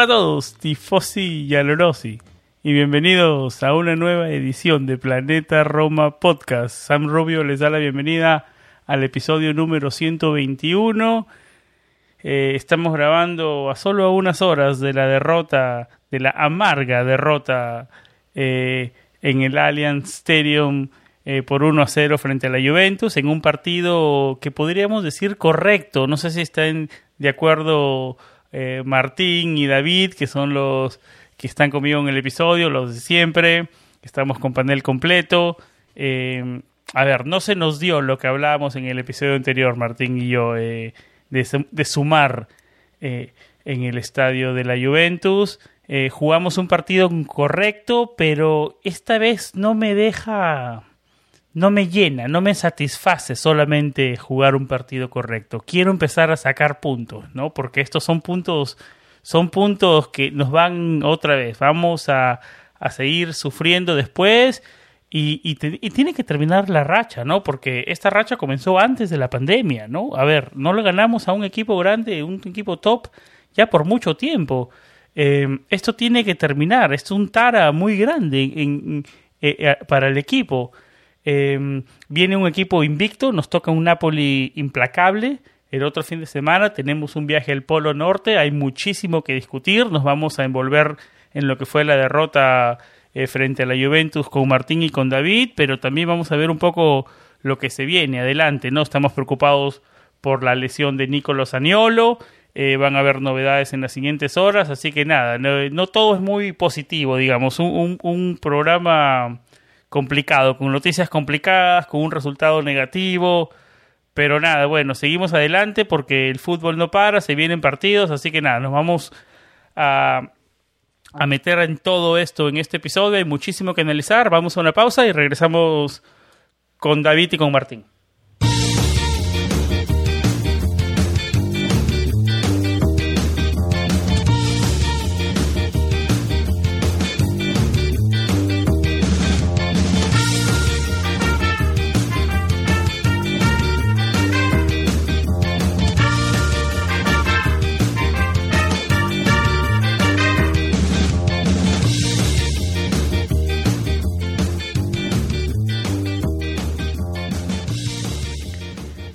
Hola a todos, tifosi y alorosi, y bienvenidos a una nueva edición de Planeta Roma Podcast. Sam Rubio les da la bienvenida al episodio número 121. Eh, estamos grabando a solo a unas horas de la derrota, de la amarga derrota eh, en el Allianz Stadium eh, por 1 a 0 frente a la Juventus, en un partido que podríamos decir correcto. No sé si están de acuerdo eh, Martín y David, que son los que están conmigo en el episodio, los de siempre. Estamos con panel completo. Eh, a ver, no se nos dio lo que hablábamos en el episodio anterior, Martín y yo, eh, de, sumar en el estadio de la Juventus. jugamos un partido correcto, pero esta vez no me deja no me llena, no me satisface solamente jugar un partido correcto. Quiero empezar a sacar puntos, ¿no? Porque estos son puntos, son puntos que nos van otra vez. Vamos a, a seguir sufriendo después y, y, tiene que terminar la racha, ¿no? Porque esta racha comenzó antes de la pandemia, ¿no? A ver, no le ganamos a un equipo grande, un equipo top, ya por mucho tiempo. Eh, esto tiene que terminar. Es un tara muy grande eh, eh, para el equipo. Em, viene un equipo invicto, nos toca un Napoli implacable. El otro fin de semana tenemos un viaje al Polo Norte, hay muchísimo que discutir, nos vamos a envolver en lo que fue la derrota eh, frente a la Juventus con Martín y con David, pero también vamos a ver un poco lo que se viene adelante, ¿no? Estamos preocupados por la lesión de Nicolo Aniolo, eh, van a haber novedades en las siguientes horas, así que nada, no, todo es muy positivo, digamos, un, un programa complicado, con noticias complicadas, con un resultado negativo. Pero nada, bueno, seguimos adelante porque el fútbol no para, se vienen partidos, así que nada, nos vamos a, a meter en todo esto en este episodio. Hay muchísimo que analizar. Vamos a una pausa y regresamos con David y con Martín.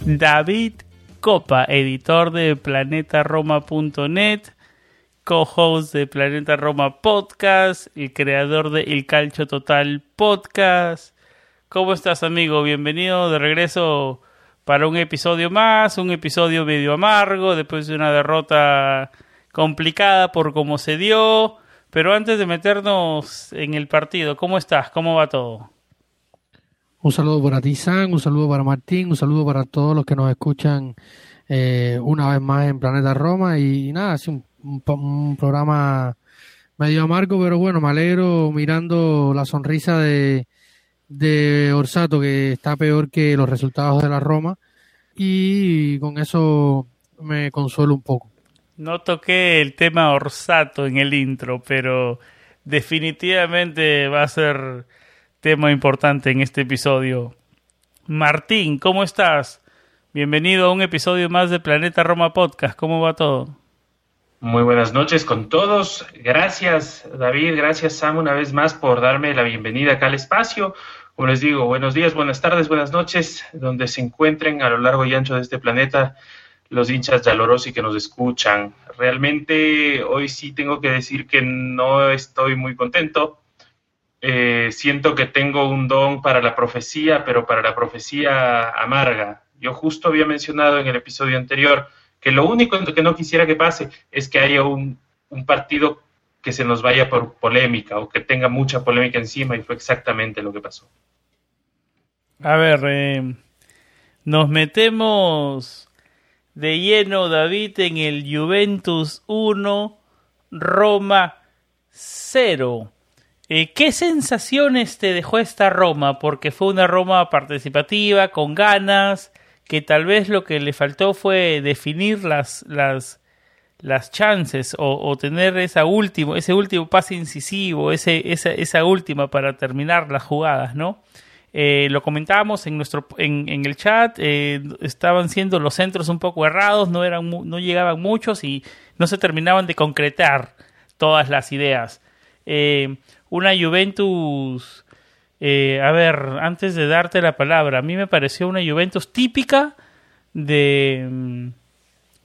David Copa, editor de planetaroma.net, co-host de Planeta Roma Podcast y creador de El Calcio Total Podcast. ¿Cómo estás, amigo? Bienvenido de regreso para un episodio más, un episodio medio amargo, después de una derrota complicada por cómo se dio. Pero antes de meternos en el partido, ¿cómo estás? ¿Cómo va todo? Un saludo para ti, San, un saludo para Martín, un saludo para todos los que nos escuchan eh, una vez más en Planeta Roma. Y, nada, es un, un, programa medio amargo, pero bueno, me alegro mirando la sonrisa de Orsato, que está peor que los resultados de la Roma. Y con eso me consuelo un poco. No toqué el tema Orsato en el intro, pero definitivamente va a ser tema importante en este episodio. Martín, ¿cómo estás? Bienvenido a un episodio más de Planeta Roma Podcast. ¿Cómo va todo? Muy buenas noches con todos. Gracias David, gracias Sam una vez más por darme la bienvenida acá al espacio. Como les digo, buenos días, buenas tardes, buenas noches, donde se encuentren a lo largo y ancho de este planeta los hinchas de Alorosi que nos escuchan. Realmente hoy sí tengo que decir que no estoy muy contento eh, siento que tengo un don para la profecía, pero para la profecía amarga. Yo justo había mencionado en el episodio anterior que lo único que no quisiera que pase es que haya un, partido que se nos vaya por polémica o que tenga mucha polémica encima y fue exactamente lo que pasó. A ver, eh, nos metemos de lleno, David, en el Juventus 1, Roma 0. Eh, ¿Qué sensaciones te dejó esta Roma? Porque fue una Roma participativa, con ganas, que tal vez lo que le faltó fue definir las, las, las chances o, tener esa último, ese último pase incisivo, ese, esa, esa última para terminar las jugadas, ¿no? Eh, lo comentábamos en nuestro en, el chat, eh, estaban siendo los centros un poco errados, no eran no llegaban muchos y no se terminaban de concretar todas las ideas. Una Juventus, a ver, antes de darte la palabra, a mí me pareció una Juventus típica de mm,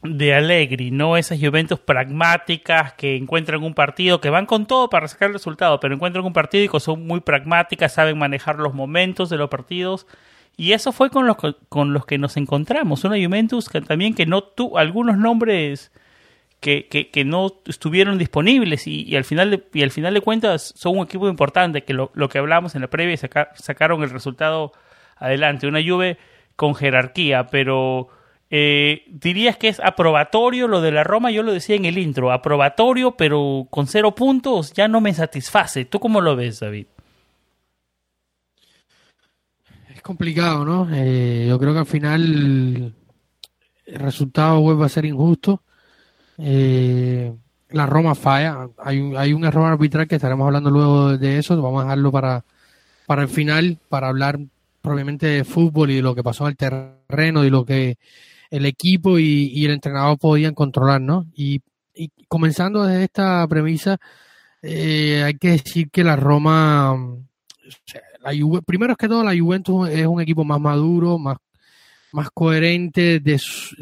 de Allegri, no esas Juventus pragmáticas que encuentran un partido, que van con todo para sacar el resultado, pero encuentran un partido y son muy pragmáticas, saben manejar los momentos de los partidos. Y eso fue con los, con los que nos encontramos. Una Juventus que también que no tuvo algunos nombres que, que, no estuvieron disponibles y, al final de, y al final de cuentas son un equipo importante, que lo, que hablamos en la previa sacaron el resultado adelante. Una Juve con jerarquía, pero eh, ¿Dirías que es aprobatorio lo de la Roma? Yo lo decía en el intro, aprobatorio, pero con cero puntos ya no me satisface. ¿Tú cómo lo ves, David? Es complicado, ¿no? Eh, yo creo que al final el resultado vuelve a ser injusto. Eh, la Roma falla. Hay, hay un error arbitral que estaremos hablando luego de eso. Vamos a dejarlo para, para el final, para hablar probablemente de fútbol y de lo que pasó en el terreno y lo que el equipo y, el entrenador podían controlar, ¿no? Y, comenzando desde esta premisa, eh, hay que decir que la Roma, la primero que todo, la Juventus es un equipo más maduro, más, más coherente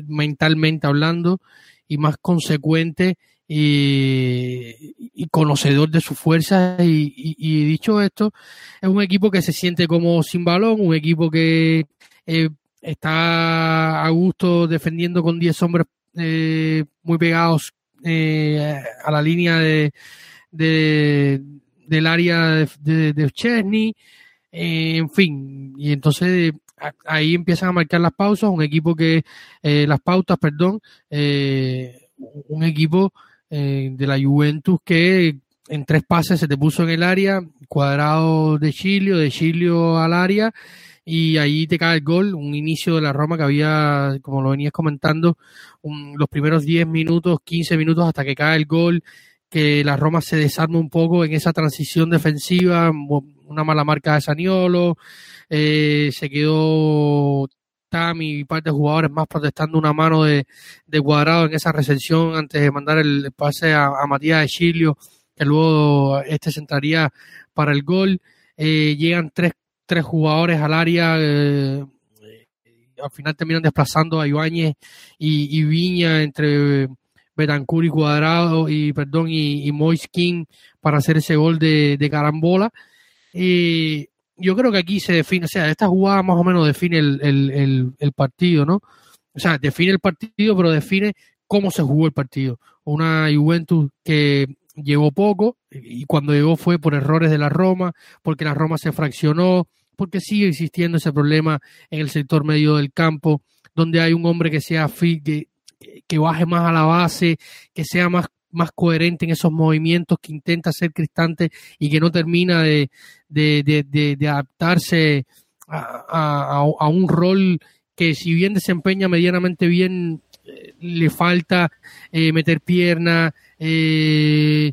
mentalmente hablando y más consecuente y, conocedor de sus fuerzas. Y, dicho esto, es un equipo que se siente como sin balón, un equipo que eh, está a gusto defendiendo con 10 hombres eh, muy pegados eh, a la línea de, del área de, de, Chesney, en fin, y entonces ahí empiezan a marcar las pausas, un equipo que, las pautas, perdón, un equipo de la Juventus que en tres pases se te puso en el área, cuadrado de Chilio, de Chilio al área, y ahí te cae el gol, un inicio de la Roma que había, como lo venías comentando, los primeros 10 minutos, 15 minutos hasta que cae el gol, que la Roma se desarma un poco en esa transición defensiva, una mala marca de Saniolo, eh, se quedó Tami y parte de jugadores más protestando una mano de, de cuadrado en esa recepción antes de mandar el pase a, Matías Echilio, que luego este se entraría para el gol. Eh, llegan tres tres jugadores al área. Eh, al final terminan desplazando a Ibáñez y, Viña entre Betancur y Cuadrado y perdón y, y Moiskin para hacer ese gol de, carambola. Y yo creo que aquí se define, o sea, esta jugada más o menos define el, el, partido, ¿no? O sea, define el partido, pero define cómo se jugó el partido. Una Juventus que llegó poco y cuando llegó fue por errores de la Roma, porque la Roma se fraccionó, porque sigue existiendo ese problema en el sector medio del campo, donde hay un hombre que sea que, que baje más a la base, que sea más, más coherente en esos movimientos, que intenta ser cristante y que no termina de, adaptarse a, un rol que si bien desempeña medianamente bien, eh, le falta eh, meter pierna, eh,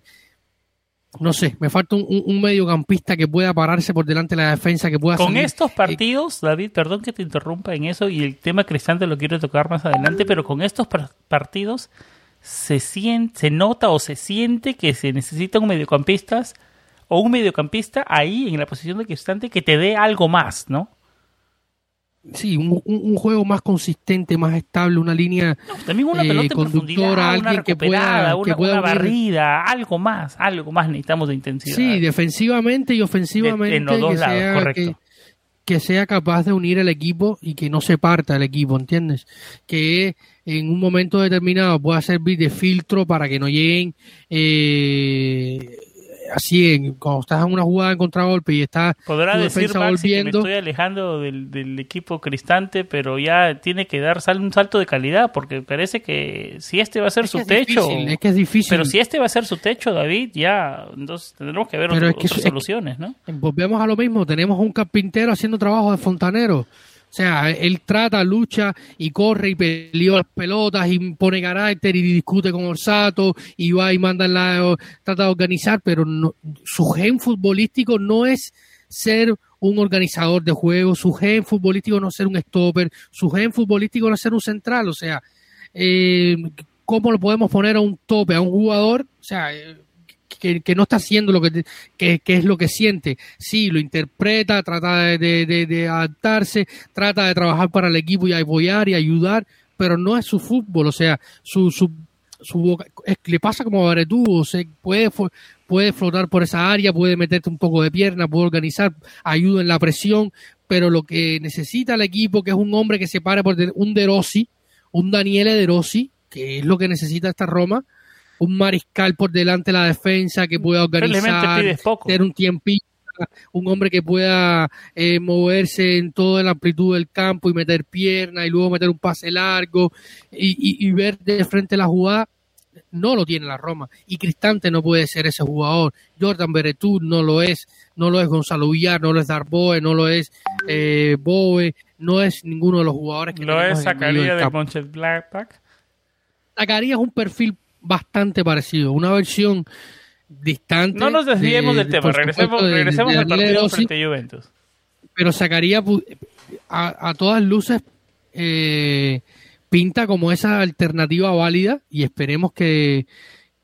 no sé, me falta un, mediocampista que pueda pararse por delante de la defensa, que pueda... Con estos partidos, David, perdón que te interrumpa en eso, y el tema cristante lo quiero tocar más adelante, pero con estos partidos se siente, se nota o se siente que se necesita un mediocampista o un mediocampista ahí en la posición de cristante que te dé algo más, ¿no? sí, un, un, juego más consistente, más estable, una línea también una pelota eh, conductora, alguien que pueda, una, que pueda barrida, algo más, algo más necesitamos de intensidad. Sí, defensivamente y ofensivamente. en los dos lados, correcto. que sea capaz de unir el equipo y que no se parta el equipo, ¿entiendes? Que en un momento determinado pueda servir de filtro para que no lleguen eh, así en, cuando estás en una jugada en contragolpe y está podrá decir Maxi que me estoy alejando del, equipo cristante pero ya tiene que dar un salto de calidad porque parece que si este va a ser su techo es que es difícil. pero si este va a ser su techo David ya entonces tendremos que ver otras soluciones ¿no? volvemos a lo mismo tenemos un carpintero haciendo trabajo de fontanero sea, él trata, lucha y corre y pelea las pelotas y pone carácter y discute con Orsato y va y manda la, trata de organizar, pero su gen futbolístico no es ser un organizador de juegos, su gen futbolístico no es ser un stopper, su gen futbolístico no es ser un central, o sea, eh, ¿cómo lo podemos poner a un tope a un jugador? O sea, eh, que, no está haciendo lo que, que, es lo que siente. Sí, lo interpreta, trata de, adaptarse, trata de trabajar para el equipo y apoyar y ayudar, pero no es su fútbol, o sea, su, su, su le pasa como a Baretú, o sea, puede, puede flotar por esa área, puede meterte un poco de pierna, puede organizar, ayuda en la presión, pero lo que necesita el equipo, que es un hombre que se pare por un De Rossi, un Daniele De Rossi, que es lo que necesita esta Roma, un mariscal por delante de la defensa que pueda organizar, tener un tiempito, un hombre que pueda eh, moverse en toda la amplitud del campo y meter pierna y luego meter un pase largo y, ver de frente la jugada, no lo tiene la Roma. Y Cristante no puede ser ese jugador. Jordan Beretú no lo es. No lo es Gonzalo Villar, no lo es Darboe, no lo es eh, Boe, no es ninguno de los jugadores que ¿Lo es Zacarías de Monchet Blackpack? Zacarías es un perfil bastante parecido, una versión distante. No nos desviemos del tema, regresemos, regresemos al partido frente a Juventus. Pero sacaría a, todas luces eh, pinta como esa alternativa válida y esperemos que,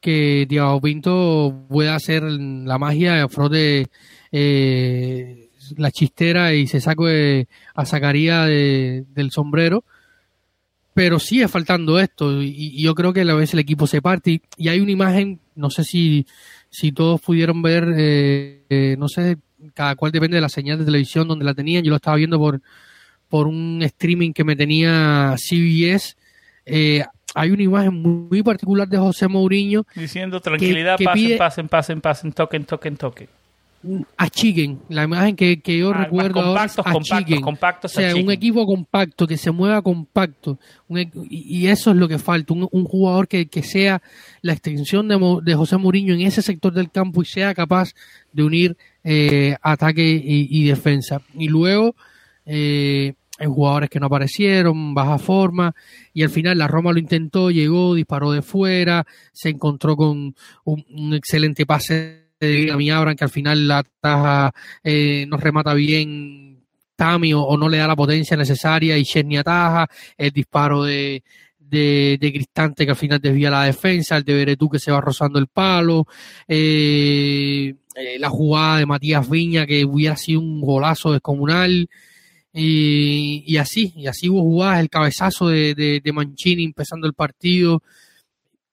que Diego Pinto pueda hacer la magia, frote eh, la chistera y se saque a Zacarías del sombrero pero sigue faltando esto y, yo creo que a la vez el equipo se parte y, hay una imagen, no sé si, si todos pudieron ver, eh, eh, no sé, cada cual depende de la señal de televisión donde la tenían, yo lo estaba viendo por, por un streaming que me tenía CBS. Eh, hay una imagen muy, particular de José Mourinho diciendo tranquilidad, pasen, pasen, pasen, pasen, toquen, toquen, toquen achiguen, la imagen que, que yo ah, recuerdo ahora es o sea, un equipo compacto, que se mueva compacto, y, eso es lo que falta, un, jugador que, que, sea la extensión de, de, José Mourinho en ese sector del campo y sea capaz de unir eh, ataque y, defensa. Y luego, eh, hay jugadores que no aparecieron, baja forma, y al final la Roma lo intentó, llegó, disparó de fuera, se encontró con un excelente pase a mi Abran que al final la taja eh, no remata bien Tami o, no le da la potencia necesaria y Chesney ataja, el disparo de, de, Cristante que al final desvía la defensa, el de Beretú que se va rozando el palo, eh, eh, la jugada de Matías Viña que hubiera sido un golazo descomunal. Y, y así, y así hubo jugadas, el cabezazo de, de, de Mancini empezando el partido,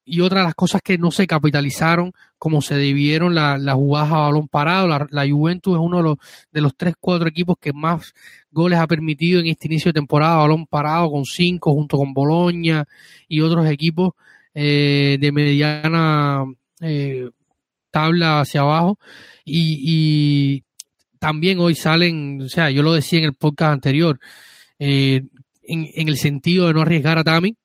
y otra de las cosas que no se capitalizaron, como se debieron las jugadas a balón parado. La, Juventus es uno de los, de los tres, cuatro equipos que más goles ha permitido en este inicio de temporada balón parado, con cinco, junto con Boloña y otros equipos eh, de mediana eh, tabla hacia abajo. Y, también hoy salen, o sea, yo lo decía en el podcast anterior, eh, en, en el sentido de no arriesgar a Tami,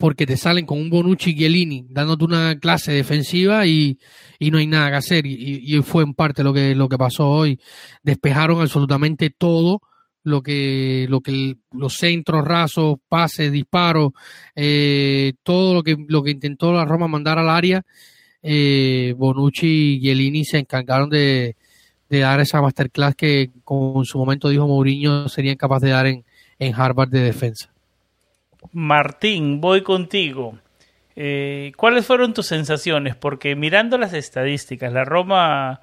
porque te salen con un Bonucci y Chiellini dándote una clase defensiva y, no hay nada que hacer. Y, fue en parte lo que, lo que pasó hoy. Despejaron absolutamente todo lo que, lo que los centros rasos, pases, disparos, eh, todo lo que, lo que intentó la Roma mandar al área, eh, Bonucci y Chiellini se encargaron de, de dar esa masterclass que, como en su momento dijo Mourinho, serían capaces de dar en, en Harvard de defensa. Martín, voy contigo. Eh, ¿Cuáles fueron tus sensaciones? Porque mirando las estadísticas, la Roma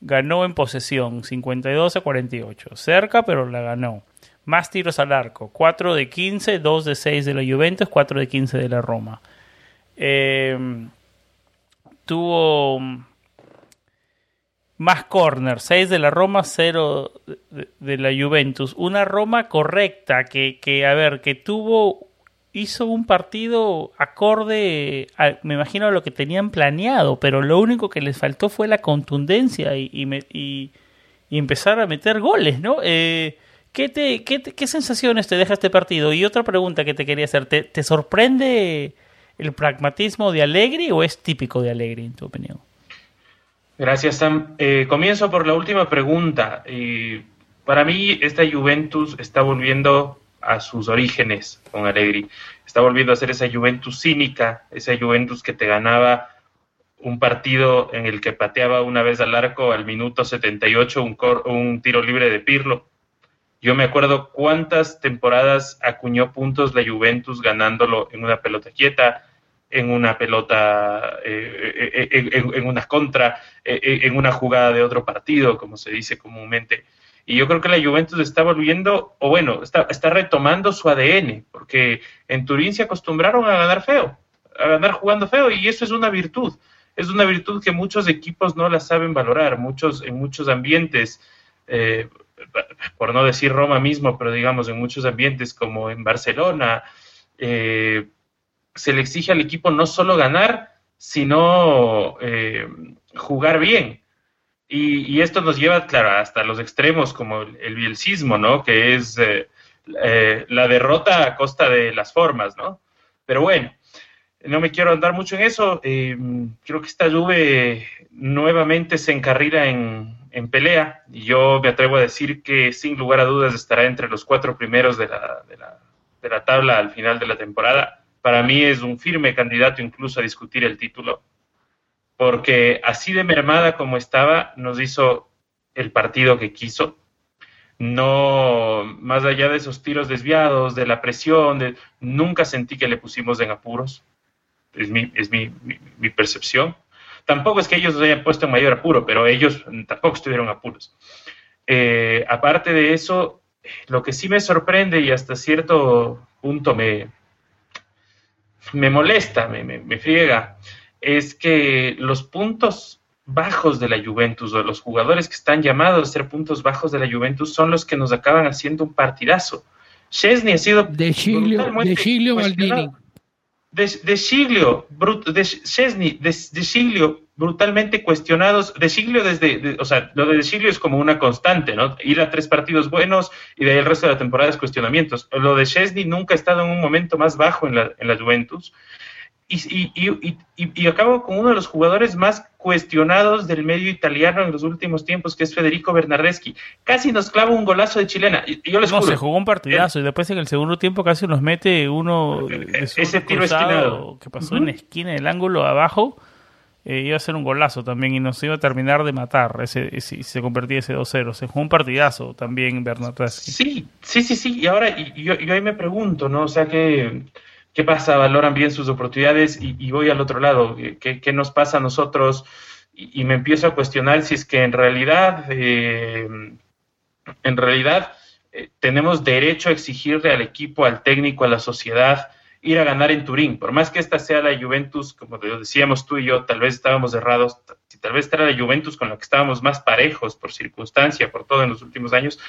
ganó en posesión, 52 a 48. Cerca, pero la ganó. Más tiros al arco, 4 de 15, 2 de 6 de la Juventus, 4 de 15 de la Roma. Eh, tuvo más corner, 6 de la Roma, 0 de, la Juventus. Una Roma correcta que, que, a ver, que tuvo, hizo un partido acorde, me imagino, a lo que tenían planeado, pero lo único que les faltó fue la contundencia y, y, empezar a meter goles, ¿no? Eh, ¿qué, te, sensaciones te deja este partido? Y otra pregunta que te quería hacer, ¿te, te sorprende el pragmatismo de Allegri o es típico de Allegri, en tu opinión? Gracias, Sam. Eh, comienzo por la última pregunta. para mí, esta Juventus está volviendo a sus orígenes con Allegri. Está volviendo a ser esa Juventus cínica, esa Juventus que te ganaba un partido en el que pateaba una vez al arco al minuto 78 un, un tiro libre de Pirlo. Yo me acuerdo cuántas temporadas acuñó puntos la Juventus ganándolo en una pelota quieta, en una pelota, eh, eh, eh, en, una contra, en una jugada de otro partido, como se dice comúnmente. Y yo creo que la Juventus está volviendo, o bueno, está, está retomando su ADN, porque en Turín se acostumbraron a ganar feo, a ganar jugando feo, y eso es una virtud. Es una virtud que muchos equipos no la saben valorar, muchos, en muchos ambientes, por no decir Roma mismo, pero digamos en muchos ambientes como en Barcelona, eh, se le exige al equipo no solo ganar, sino eh, jugar bien. Y, esto nos lleva, claro, hasta los extremos como el, el bielcismo, ¿no? Que es eh, eh, la derrota a costa de las formas, ¿no? Pero bueno, no me quiero andar mucho en eso. creo que esta Juve nuevamente se encarrila en, en, pelea y yo me atrevo a decir que sin lugar a dudas estará entre los cuatro primeros de la, de la, de la tabla al final de la temporada para mí es un firme candidato incluso a discutir el título, porque así de mermada como estaba, nos hizo el partido que quiso. No, más allá de esos tiros desviados, de la presión, de, nunca sentí que le pusimos en apuros. Es mi, es mi, mi, percepción. Tampoco es que ellos nos hayan puesto en mayor apuro, pero ellos tampoco estuvieron apuros. Eh, aparte de eso, lo que sí me sorprende y hasta cierto punto me, me molesta, me, me, friega, es que los puntos bajos de la Juventus o los jugadores que están llamados a ser puntos bajos de la Juventus son los que nos acaban haciendo un partidazo. Chesney ha sido de Giglio, de Giglio Maldini. De, de Giglio, de Chesney, de, de Giglio, brutalmente cuestionados. De Siglio desde, o sea, lo de Siglio es como una constante, ¿no? Ir a tres partidos buenos y de ahí el resto de la temporada es cuestionamientos. Lo de Chesney nunca ha estado en un momento más bajo en la, en la Juventus. Y, y, y, y, acabo con uno de los jugadores más cuestionados del medio italiano en los últimos tiempos, que es Federico Bernardeschi. Casi nos clava un golazo de chilena. Y, yo les no, se jugó un partidazo y después en el segundo tiempo casi nos mete uno de ese tiro esquinado que pasó en la esquina del ángulo abajo eh, iba a ser un golazo también y nos iba a terminar de matar ese, si se convertía ese 2-0. Se jugó un partidazo también Bernateschi. Sí, sí, sí, sí. Y ahora yo, yo ahí me pregunto, ¿no? O sea, ¿qué, qué pasa? ¿Valoran bien sus oportunidades? Y, voy al otro lado. ¿Qué, qué nos pasa a nosotros? Y, me empiezo a cuestionar si es que en realidad, eh, en realidad, eh, tenemos derecho a exigirle al equipo, al técnico, a la sociedad, ir a ganar en Turín. Por más que esta sea la Juventus, como decíamos tú y yo, tal vez estábamos errados, tal vez era la Juventus con la que estábamos más parejos por circunstancia, por todo en los últimos años,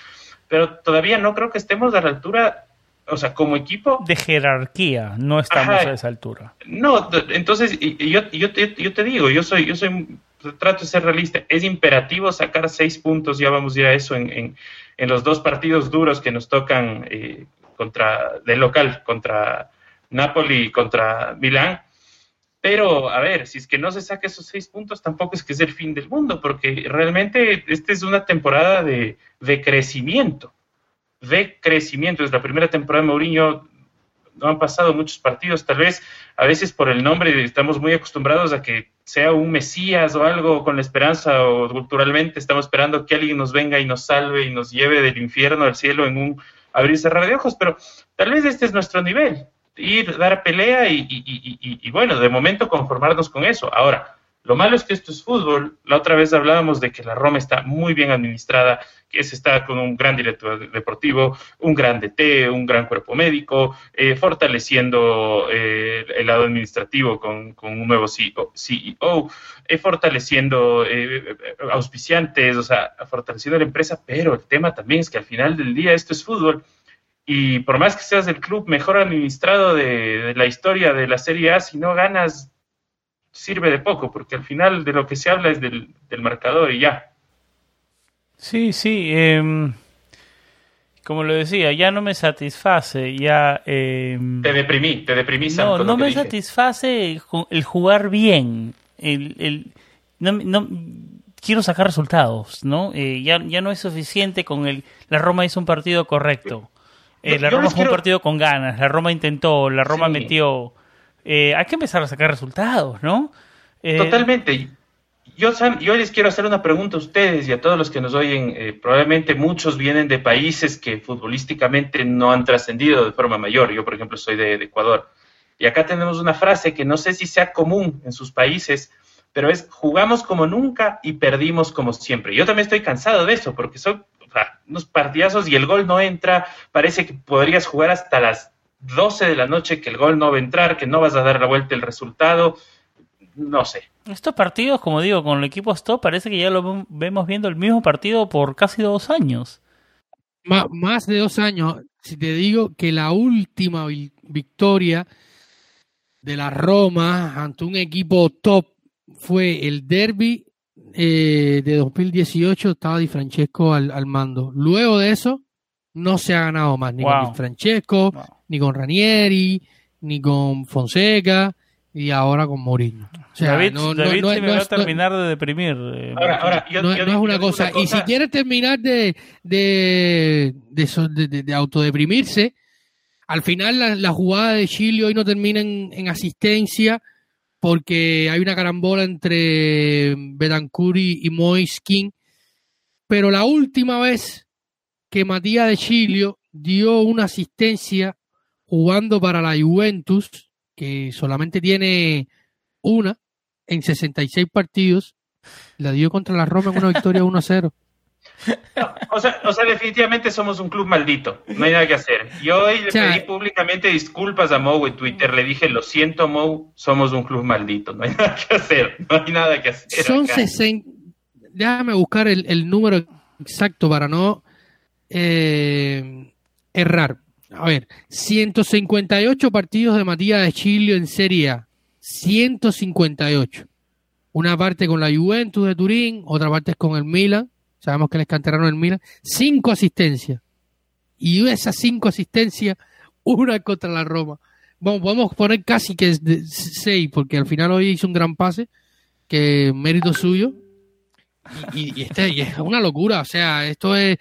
pero todavía no creo que estemos a la altura, o sea, como equipo... De jerarquía, no estamos a esa altura. No, entonces, y, yo, yo, te, yo te digo, yo soy, yo soy, trato de ser realista, es imperativo sacar seis puntos, ya vamos a ir a eso en, en, en los dos partidos duros que nos tocan eh, contra, de local, contra Napoli contra Milán. Pero, a ver, si es que no se saca esos seis puntos, tampoco es que es el fin del mundo, porque realmente esta es una temporada de, crecimiento, de crecimiento. Es la primera temporada de Mourinho, no han pasado muchos partidos, tal vez a veces por el nombre estamos muy acostumbrados a que sea un Mesías o algo con la esperanza o culturalmente estamos esperando que alguien nos venga y nos salve y nos lleve del infierno al cielo en un abrir y cerrar de ojos, pero tal vez este es nuestro nivel ir, dar pelea y, bueno, de momento conformarnos con eso. Ahora, Lo malo es que esto es fútbol. La otra vez hablábamos de que la Roma está muy bien administrada, que se está con un gran director deportivo, un gran DT, un gran cuerpo médico, eh, fortaleciendo eh, el lado administrativo con, un nuevo CEO, CEO eh, fortaleciendo auspiciantes, o sea, fortaleciendo la empresa, pero el tema también es que al final del día esto es fútbol. Y por más que seas el club mejor administrado de la historia de la Serie A, si no ganas sirve de poco, porque al final de lo que se habla es del, marcador y ya. Sí, sí. Em, como lo decía, ya no me satisface, ya... Em, te deprimí, te deprimí. No, no me satisface el jugar bien. El, el, no, no, quiero sacar resultados, ¿no? Eh, ya, ya no es suficiente con el... La Roma hizo un partido correcto. Eh, la Roma fue un partido con ganas. La Roma intentó, la Roma metió eh, hay que empezar a sacar resultados, ¿no? Eh, Totalmente. Yo, yo les quiero hacer una pregunta a ustedes y a todos los que nos oyen. Eh, probablemente muchos vienen de países que futbolísticamente no han trascendido de forma mayor. Yo, por ejemplo, soy de, Ecuador. Y acá tenemos una frase que no sé si sea común en sus países, pero es jugamos como nunca y perdimos como siempre. Yo también estoy cansado de eso, porque son unos partidazos y el gol no entra. Parece que podrías jugar hasta las 12 de la noche que el gol no va a entrar, que no vas a dar la vuelta el resultado, no sé. Estos partidos, como digo, con el equipo Stop, parece que ya lo vemos viendo el mismo partido por casi dos años. más de dos años. Si te digo que la última victoria de la Roma ante un equipo top fue el derby eh, de 2018, estaba Di Francesco al, al, mando. Luego de eso, no se ha ganado más, ni con Di Francesco, ni con Ranieri, ni con Fonseca, y ahora con Mourinho. David, no, se me va a terminar de deprimir. Eh, ahora, no, es una cosa. Y si quieres terminar de, de, de, autodeprimirse, al final la, jugada de Chile hoy no termina en, asistencia porque hay una carambola entre Betancourt y, y Moiskin. Pero la última vez que Matías de Chilio dio una asistencia jugando para la Juventus, que solamente tiene una en 66 partidos, la dio contra la Roma en una victoria 1-0. o, sea, o sea, definitivamente somos un club maldito, no hay nada que hacer. Yo hoy le pedí públicamente disculpas a Mou en Twitter, le dije, lo siento Mou, somos un club maldito, no hay nada que hacer, no hay nada que hacer. Son 60, déjame buscar el, el número exacto para no eh, errar. A ver, 158 partidos de Matías de Chilio en Serie A. 158. Una parte con la Juventus de Turín, otra parte con el Milan. Sabemos que les canteraron el Milan. Cinco asistencias. Y esas cinco asistencias, una contra la Roma. Vamos, podemos poner casi que es de seis, porque al final hoy hizo un gran pase, que mérito suyo. Y, este, es una locura. O sea, esto es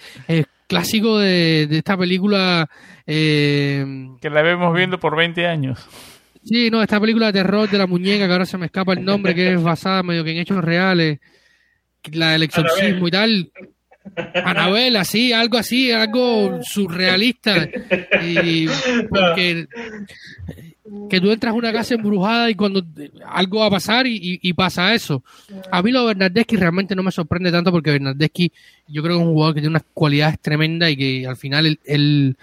clásico de, esta película. Eh, que la vemos viendo por 20 años. Sí, no, esta película de terror de la muñeca, que ahora se me escapa el nombre, que es basada medio que en hechos reales, la del exorcismo y tal. Anabela, sí, algo así, algo surrealista. Y porque que tú entras a una casa embrujada y cuando algo va a pasar y, pasa eso. A mí lo de Bernardeschi realmente no me sorprende tanto porque Bernardeschi yo creo que es un jugador que tiene unas cualidades tremendas y que al final él,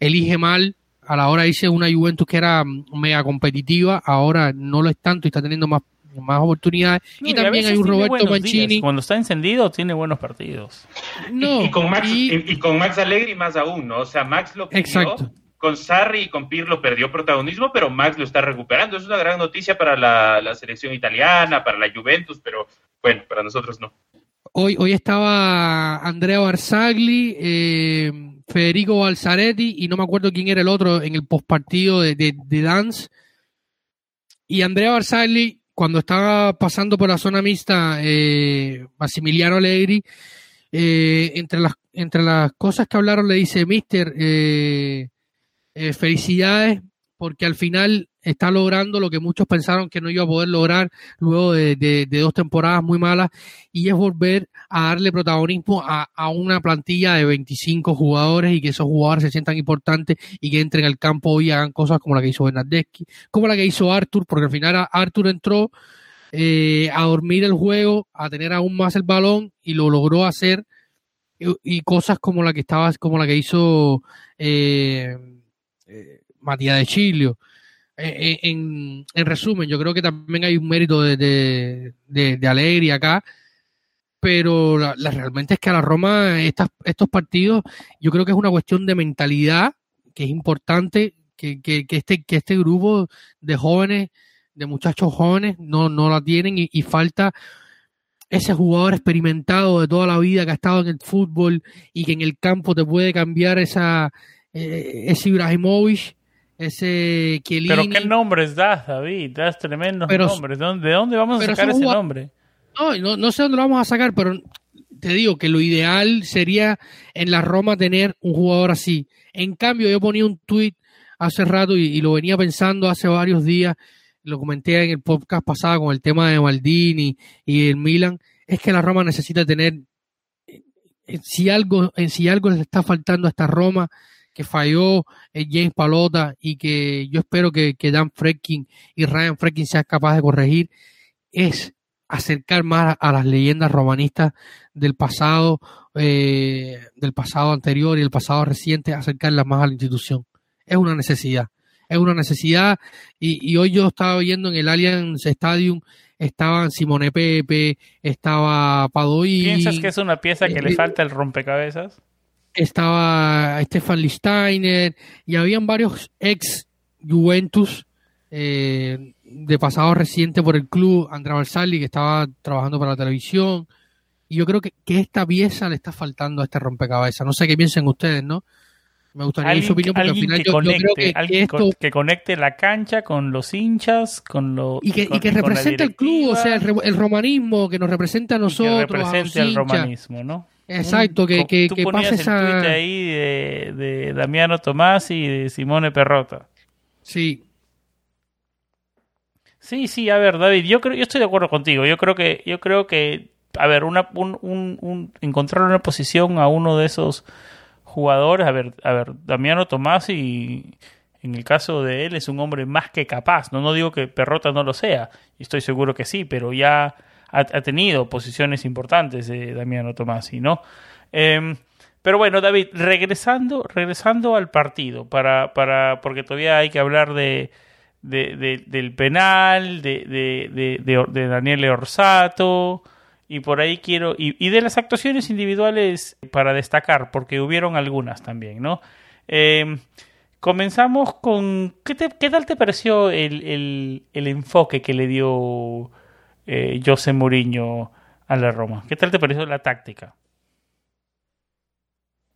elige mal. A la hora hice una Juventus que era mega competitiva, ahora no lo es tanto y está teniendo más, más oportunidades. y, también hay un Roberto Mancini. Cuando está encendido tiene buenos partidos. No, y, con Max, y, con Max Allegri más aún, ¿no? O sea, Max lo que Exacto con Sarri y con Pirlo perdió protagonismo, pero Max lo está recuperando. Es una gran noticia para la, selección italiana, para la Juventus, pero bueno, para nosotros no. Hoy, hoy estaba Andrea Barzagli, eh, Federico Balzaretti y no me acuerdo quién era el otro en el postpartido de, de, Dance. Y Andrea Barzagli, cuando estaba pasando por la zona mixta, eh, Massimiliano Allegri, eh, entre, las, entre las cosas que hablaron le dice, Mister, eh, eh, felicidades porque al final está logrando lo que muchos pensaron que no iba a poder lograr luego de, dos temporadas muy malas y es volver a darle protagonismo a, una plantilla de 25 jugadores y que esos jugadores se sientan importantes y que entren al campo y hagan cosas como la que hizo Bernardeschi, como la que hizo Arthur, porque al final Arthur entró eh, a dormir el juego, a tener aún más el balón y lo logró hacer y, cosas como la que estaba, como la que hizo eh, eh Matías de Chilio. En, en, resumen, yo creo que también hay un mérito de, de, de, acá, pero la, realmente es que a la Roma estas, estos partidos, yo creo que es una cuestión de mentalidad que es importante que, que, que, este, que este grupo de jóvenes, de muchachos jóvenes, no, no la tienen y, falta ese jugador experimentado de toda la vida que ha estado en el fútbol y que en el campo te puede cambiar esa, eh, ese Ibrahimovic, ese Pero qué nombres das, David, das tremendos nombres. ¿De dónde, ¿De dónde vamos a sacar ese nombre? No, no, no sé dónde lo vamos a sacar, pero te digo que lo ideal sería en la Roma tener un jugador así. En cambio, yo ponía un tweet hace rato y, lo venía pensando hace varios días, lo comenté en el podcast pasado con el tema de Maldini y el Milan, es que la Roma necesita tener, eh, si algo, en si algo le está faltando a esta Roma, que falló eh, James Palota y que yo espero que, Dan Fredkin y Ryan Fredkin sean capaces de corregir, es acercar más a las leyendas romanistas del pasado, eh, del pasado anterior y el pasado reciente, acercarlas más a la institución es una necesidad. Es una necesidad. Y, hoy yo estaba viendo en el Allianz Stadium, estaban Simone Pepe, estaba Padoy. ¿Piensas que es una pieza que le falta el rompecabezas? Estaba Stefan Listeiner y habían varios ex Juventus eh, de pasado reciente por el club, Andrea Balsali, que estaba trabajando para la televisión. Y yo creo que, que esta pieza le está faltando a este rompecabezas. No sé qué piensen ustedes, ¿no? Me gustaría su opinión porque al final yo, creo que, esto... que conecte la cancha con los hinchas, con los y que, y que represente el club, o sea, el, romanismo que nos representa a nosotros, que represente el romanismo, ¿no? Exacto, que, que, tú que pase esa el ahí de, de Damiano Tomás y de Simone Perrota. Sí. Sí, sí, a ver, David, yo creo, yo estoy de acuerdo contigo. Yo creo que, yo creo que, a ver, una, un, un, un encontrar una posición a uno de esos jugadores, a ver, a ver, Damiano Tomás y en el caso de él es un hombre más que capaz, no, no digo que Perrota no lo sea, y estoy seguro que sí, pero ya ha, tenido posiciones importantes de Damiano Tomás, ¿no? Em, pero bueno, David, regresando, regresando al partido, para, para, porque todavía hay que hablar de, de, del penal, de, de, Daniel Orsato, y por ahí quiero, y, de las actuaciones individuales para destacar, porque hubieron algunas también, ¿no? Em, comenzamos con, ¿qué, ¿qué, tal te pareció el, el, enfoque que le dio eh, José Mourinho a la Roma? ¿Qué tal te pareció la táctica?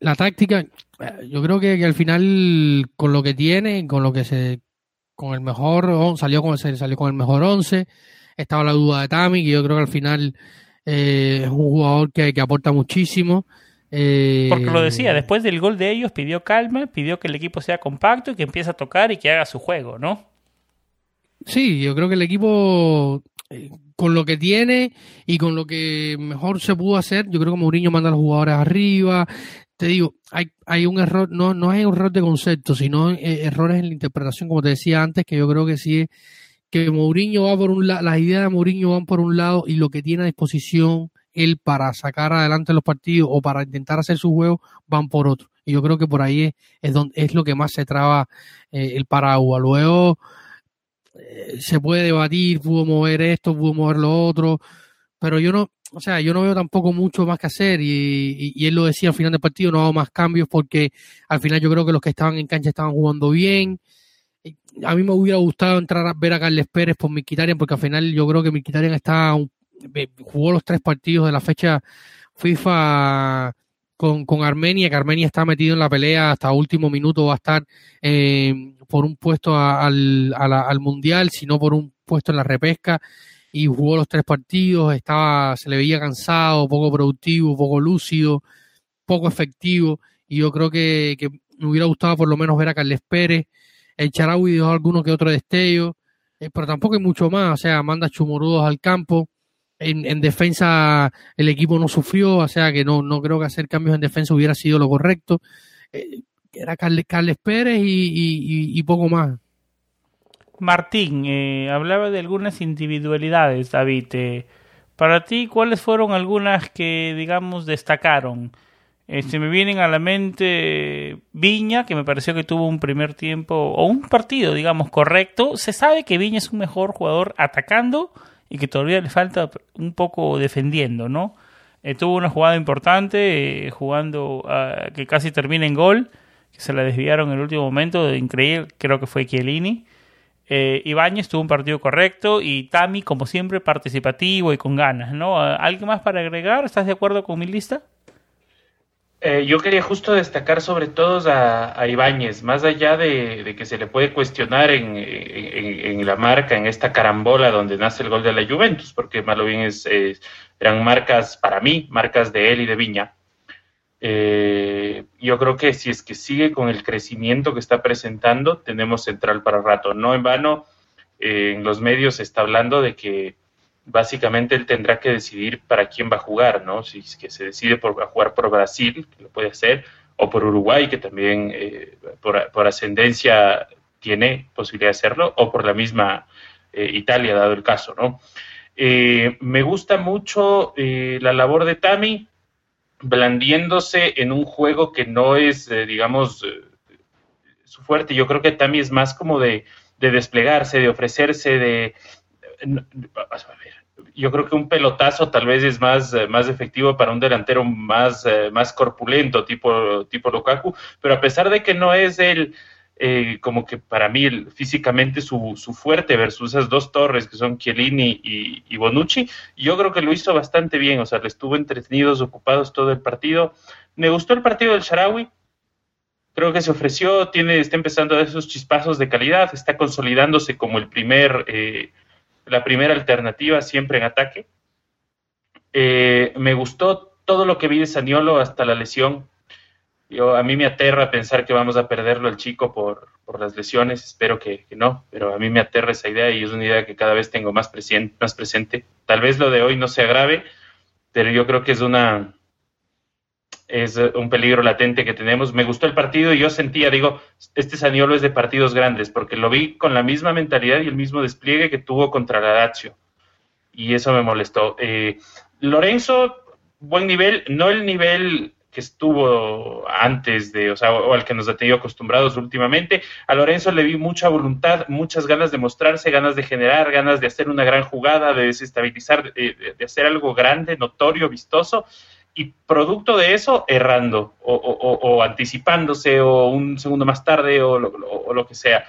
La táctica, eh, yo creo que, al final con lo que tiene, con lo que se, con el mejor, salió con, salió con el mejor once, estaba la duda de Tami, que yo creo que al final eh, es un jugador que, aporta muchísimo. Eh, Porque lo decía, después del gol de ellos pidió calma, pidió que el equipo sea compacto y que empiece a tocar y que haga su juego, ¿no? Sí, yo creo que el equipo, con lo que tiene y con lo que mejor se pudo hacer, yo creo que Mourinho manda a los jugadores arriba. Te digo, hay, hay un error, no, no es un error de concepto, sino errores en la interpretación, como te decía antes, que yo creo que sí es que Mourinho va por un lado, las ideas de Mourinho van por un lado y lo que tiene a disposición él para sacar adelante los partidos o para intentar hacer su juego van por otro. Y yo creo que por ahí es, donde, es lo que más se traba eh, el paraguas. Luego eh, se puede debatir, pudo mover esto, pudo mover lo otro, pero yo no, o sea, yo no veo tampoco mucho más que hacer y, y, él lo decía al final del partido, no hago más cambios porque al final yo creo que los que estaban en cancha estaban jugando bien. A mí me hubiera gustado entrar a ver a Carles Pérez por Miquitarian, porque al final yo creo que Miquitarian está jugó los tres partidos de la fecha FIFA con, con Armenia, que Armenia está metido en la pelea hasta último minuto, va a estar eh, por un puesto al, al Mundial, sino por un puesto en la repesca, y jugó los tres partidos, estaba, se le veía cansado, poco productivo, poco lúcido, poco efectivo, y yo creo que, que me hubiera gustado por lo menos ver a Carles Pérez, el Charaui dio alguno que otro destello, eh, pero tampoco hay mucho más. O sea, manda chumurudos al campo. En, defensa el equipo no sufrió, o sea que no, no creo que hacer cambios en defensa hubiera sido lo correcto. Eh, era Carles, Pérez y, poco más. Martín, eh, hablaba de algunas individualidades, David. Eh, para ti, ¿cuáles fueron algunas que, digamos, destacaron? Este, me vienen a la mente Viña, que me pareció que tuvo un primer tiempo o un partido, digamos, correcto. Se sabe que Viña es un mejor jugador atacando y que todavía le falta un poco defendiendo, ¿no? Eh, tuvo una jugada importante, jugando que casi termina en gol que se la desviaron en el último momento, increíble, creo que fue Chiellini. Eh, Ibáñez tuvo un partido correcto y Tami, como siempre, participativo y con ganas, ¿no? ¿Algo más para agregar? ¿Estás de acuerdo con mi lista? Eh, yo quería justo destacar sobre todo a, Ibáñez, más allá de, que se le puede cuestionar en, la marca, en esta carambola donde nace el gol de la Juventus, porque más bien es, eran marcas, para mí, marcas de él y de Viña. Eh, yo creo que si es que sigue con el crecimiento que está presentando, tenemos central para rato. No en vano, eh, en los medios se está hablando de que básicamente él tendrá que decidir para quién va a jugar, ¿no? Si es que se decide por jugar por Brasil, que lo puede hacer, o por Uruguay, que también eh, por, ascendencia tiene posibilidad de hacerlo, o por la misma Italia, dado el caso, ¿no? me gusta mucho la labor de Tami, blandiéndose en un juego que no es, eh, digamos, eh, su fuerte. Yo creo que también es más como de, desplegarse, de ofrecerse, de... yo creo que un pelotazo tal vez es más, eh, más efectivo para un delantero más, más corpulento, tipo, tipo Lukaku, pero a pesar de que no es el eh, como que para mí físicamente su, su, fuerte versus esas dos torres que son Chiellini y, Bonucci, yo creo que lo hizo bastante bien, o sea, le estuvo entretenidos, ocupados todo el partido. Me gustó el partido del Sharawi, creo que se ofreció, tiene, está empezando a dar esos chispazos de calidad, está consolidándose como el primer, eh, la primera alternativa siempre en ataque. Eh, me gustó todo lo que vi de Saniolo hasta la lesión, yo, a mí me aterra pensar que vamos a perderlo el chico por, las lesiones, espero que, no, pero a mí me aterra esa idea y es una idea que cada vez tengo más, presente, más presente. Tal vez lo de hoy no se agrave, pero yo creo que es una es un peligro latente que tenemos. Me gustó el partido y yo sentía, digo, este Saniolo es de partidos grandes, porque lo vi con la misma mentalidad y el mismo despliegue que tuvo contra la Lazio. Y eso me molestó. Eh, Lorenzo, buen nivel, no el nivel que estuvo antes de, o sea, o al que nos ha tenido acostumbrados últimamente. A Lorenzo le vi mucha voluntad, muchas ganas de mostrarse, ganas de generar, ganas de hacer una gran jugada, de desestabilizar, de, hacer algo grande, notorio, vistoso, y producto de eso, errando, o, anticipándose, o un segundo más tarde, o lo, o que sea.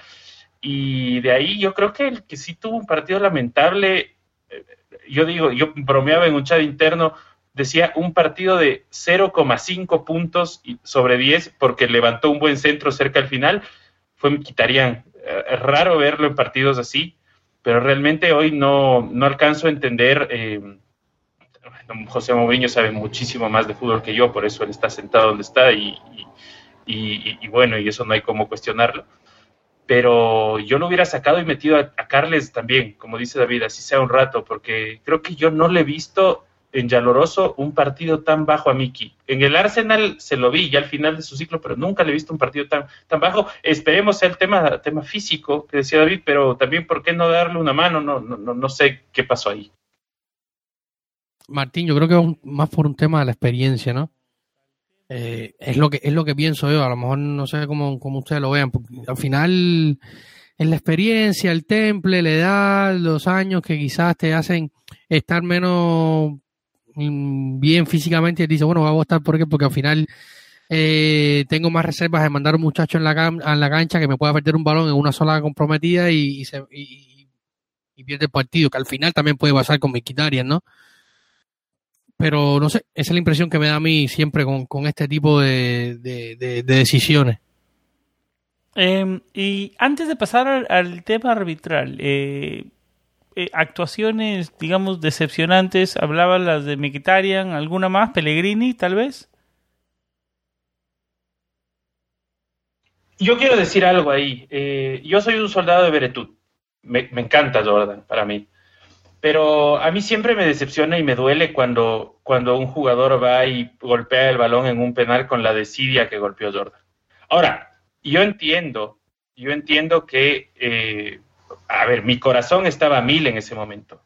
Y de ahí yo creo que el que sí tuvo un partido lamentable, eh, yo digo, yo bromeaba en un chat interno, decía un partido de 0,5 puntos sobre 10 porque levantó un buen centro cerca al final, fue quitarían. Eh, es raro verlo en partidos así, pero realmente hoy no, no alcanzo a entender. Eh, José Mourinho sabe muchísimo más de fútbol que yo, por eso él está sentado donde está y, bueno, y eso no hay cómo cuestionarlo. Pero yo lo hubiera sacado y metido a, Carles también, como dice David, así sea un rato, porque creo que yo no le he visto en Yaloroso un partido tan bajo a Miki. En el Arsenal se lo vi ya al final de su ciclo, pero nunca le he visto un partido tan, tan bajo. Esperemos el tema, tema físico que decía David, pero también por qué no darle una mano, no, no, no sé qué pasó ahí. Martín, yo creo que más por un tema de la experiencia, ¿no? Eh, es lo que es lo que pienso yo, a lo mejor no sé cómo, cómo ustedes lo vean, porque al final es la experiencia, el temple, la edad, los años que quizás te hacen estar menos Mm, bien físicamente y dice, bueno, va a votar por qué, porque al final eh, tengo más reservas de mandar un muchacho en la, en la cancha que me pueda perder un balón en una sola comprometida y, se, y, pierde el partido, que al final también puede pasar con Miquitarian, ¿no? Pero no sé, esa es la impresión que me da a mí siempre con, este tipo de, decisiones. Em, y antes de pasar al, al tema arbitral, eh, eh, actuaciones, digamos, decepcionantes? Hablaban las de Mkhitaryan, ¿alguna más? ¿Pellegrini, tal vez? Yo quiero decir algo ahí. Eh, yo soy un soldado de Beretut. Me, encanta Jordan, para mí. Pero a mí siempre me decepciona y me duele cuando, cuando un jugador va y golpea el balón en un penal con la desidia que golpeó Jordan. Ahora, yo entiendo, yo entiendo que eh, a ver, mi corazón estaba a mil en ese momento.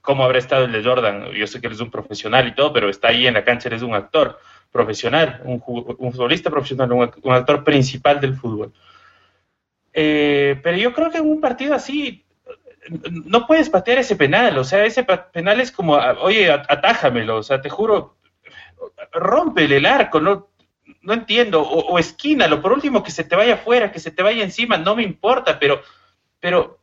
¿Cómo habrá estado el de Jordan? Yo sé que él es un profesional y todo, pero está ahí en la cancha, él es un actor profesional, un, futbolista profesional, un, actor principal del fútbol. Eh, pero yo creo que en un partido así no puedes patear ese penal, o sea, ese penal es como, oye, atájamelo, o sea, te juro, rómpele el arco, no, no entiendo, o, o, esquínalo, por último que se te vaya afuera, que se te vaya encima, no me importa, pero, pero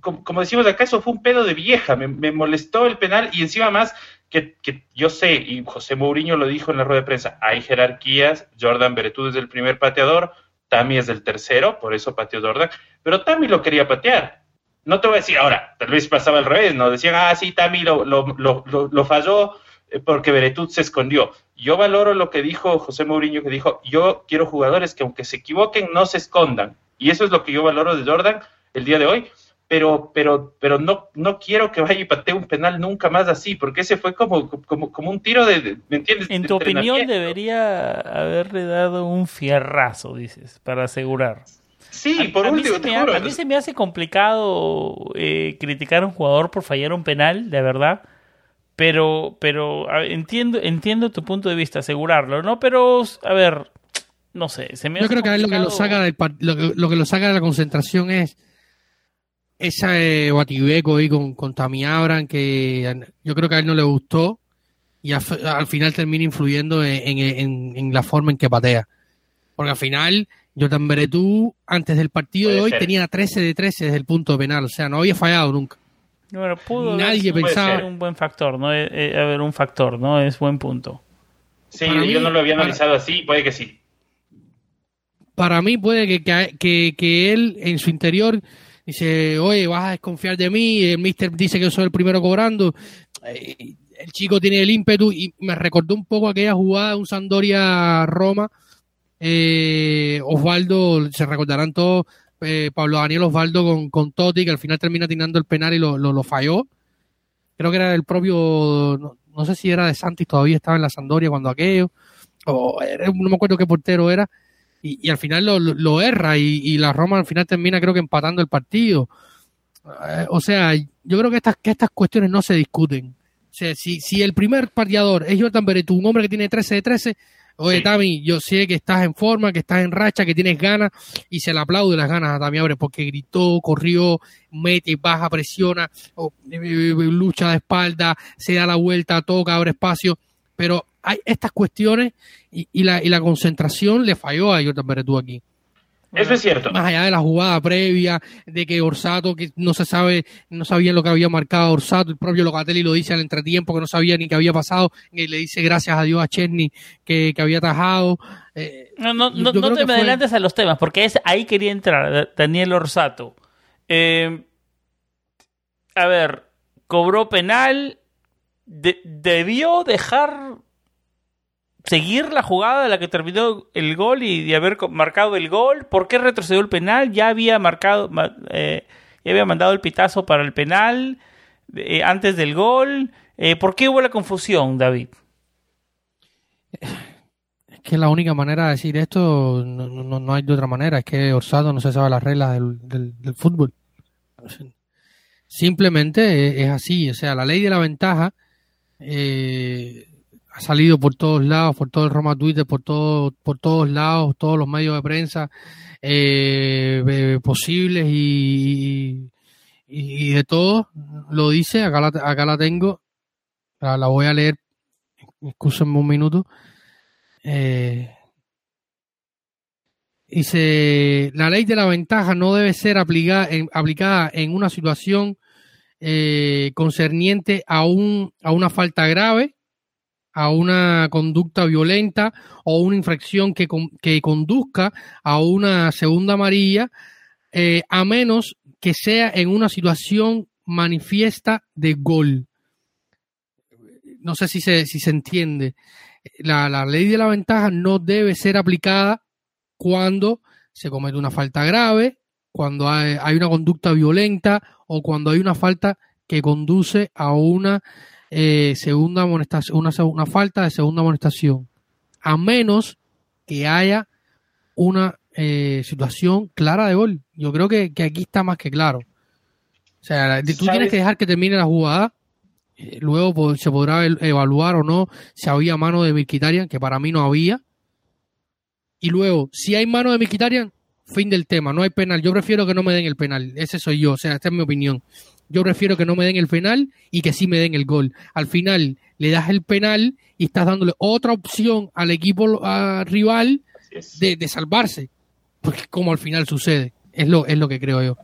como, decimos acá, eso fue un pedo de vieja, me, molestó el penal y encima más que, yo sé, y José Mourinho lo dijo en la rueda de prensa, hay jerarquías, Jordan Beretú es el primer pateador, Tami es el tercero, por eso pateó Jordan, pero Tami lo quería patear. No te voy a decir ahora, tal vez pasaba al revés, ¿no? Decían, ah, sí, Tami lo, lo, falló eh, porque Beretut se escondió. Yo valoro lo que dijo José Mourinho, que dijo, yo quiero jugadores que aunque se equivoquen, no se escondan. Y eso es lo que yo valoro de Jordan el día de hoy pero, pero, pero no, no quiero que vaya y patee un penal nunca más así, porque ese fue como, como, como un tiro de, ¿me entiendes? En tu opinión debería haberle dado un fierrazo, dices, para asegurar. Sí, por último. a mí se me hace complicado eh, criticar a un jugador por fallar un penal, de verdad. Pero, pero entiendo, entiendo tu punto de vista, asegurarlo, ¿no? Pero, a ver, no sé, se me Yo creo que lo que lo saca lo que lo saca de la concentración es ese batibeco ahí con, con Tammy Abram que yo creo que a él no le gustó y al, final termina influyendo en, la forma en que patea. Porque al final, Jordan Beretú, antes del partido de hoy, tenía 13 de 13 desde el punto penal. O sea, no había fallado nunca. Bueno, pudo Nadie pensaba. un buen factor, ¿no? Eh, eh, a ver, un factor, ¿no? Es buen punto. Sí, yo no lo había analizado así, puede que sí. Para mí, puede que, que, que él en su interior dice, oye, vas a desconfiar de mí, el mister dice que yo soy el primero cobrando. Eh, el chico tiene el ímpetu y me recordó un poco aquella jugada de un Sandoria-Roma. Eh, Osvaldo, se recordarán todos, eh, Pablo Daniel Osvaldo con, con Totti, que al final termina tirando el penal y lo, lo, falló. Creo que era el propio, no, sé si era de Santis, todavía estaba en la Sandoria cuando aquello, o no me acuerdo qué portero era, y, al final lo, lo erra y, la Roma al final termina creo que empatando el partido. Eh, o sea, yo creo que estas, que estas cuestiones no se discuten. O sea, si, si el primer pateador es Jordan Beretú, un hombre que tiene 13 de 13, oye, Tami, yo sé que estás en forma, que estás en racha, que tienes ganas, y se le aplaude las ganas a Tami Abre porque gritó, corrió, mete, baja, presiona, eh, eh, lucha de espalda, se da la vuelta, toca, abre espacio, pero hay estas cuestiones y, la, y la concentración le falló a Jordan Beretú aquí. Eso es cierto. Más allá de la jugada previa, de que Orsato, que no se sabe, no sabía lo que había marcado Orsato, el propio Locatelli lo dice al entretiempo, que no sabía ni qué había pasado, y le dice gracias a Dios a Chesney que, había tajado. Eh, no, no, no, te me adelantes a los temas, porque es ahí quería entrar Daniel Orsato. Eh, a ver, cobró penal, debió dejar seguir la jugada de la que terminó el gol y de haber marcado el gol. ¿Por qué retrocedió el penal? Ya había marcado, eh, ya había mandado el pitazo para el penal eh, antes del gol. Eh, ¿Por qué hubo la confusión, David? Es que la única manera de decir esto no, no, hay de otra manera. Es que Orsado no se sabe las reglas del, del, fútbol. Simplemente es, así. O sea, la ley de la ventaja eh, ha salido por todos lados, por todo el Roma Twitter, por todo, por todos lados, todos los medios de prensa eh, posibles y, y, de todo. Lo dice, acá la, acá la tengo, la, voy a leer, escúsenme un minuto. Eh, dice, la ley de la ventaja no debe ser aplicada en, aplicada en una situación eh, concerniente a, un, a una falta grave a una conducta violenta o una infracción que, que conduzca a una segunda amarilla, eh, a menos que sea en una situación manifiesta de gol. No sé si se, si se entiende. La, la ley de la ventaja no debe ser aplicada cuando se comete una falta grave, cuando hay una conducta violenta o cuando hay una falta que conduce a una eh, segunda amonestación, una, una falta de segunda amonestación, a menos que haya una eh, situación clara de gol. Yo creo que, aquí está más que claro. O sea, tú tienes que dejar que termine la jugada. Eh, luego se podrá evaluar o no si había mano de Milquitarian, que para mí no había. Y luego, si hay mano de Milquitarian, fin del tema, no hay penal. Yo prefiero que no me den el penal. Ese soy yo, o sea, esta es mi opinión. Yo prefiero que no me den el penal y que sí me den el gol. Al final le das el penal y estás dándole otra opción al equipo rival de, salvarse. Porque como al final sucede. Es lo, es lo que creo yo.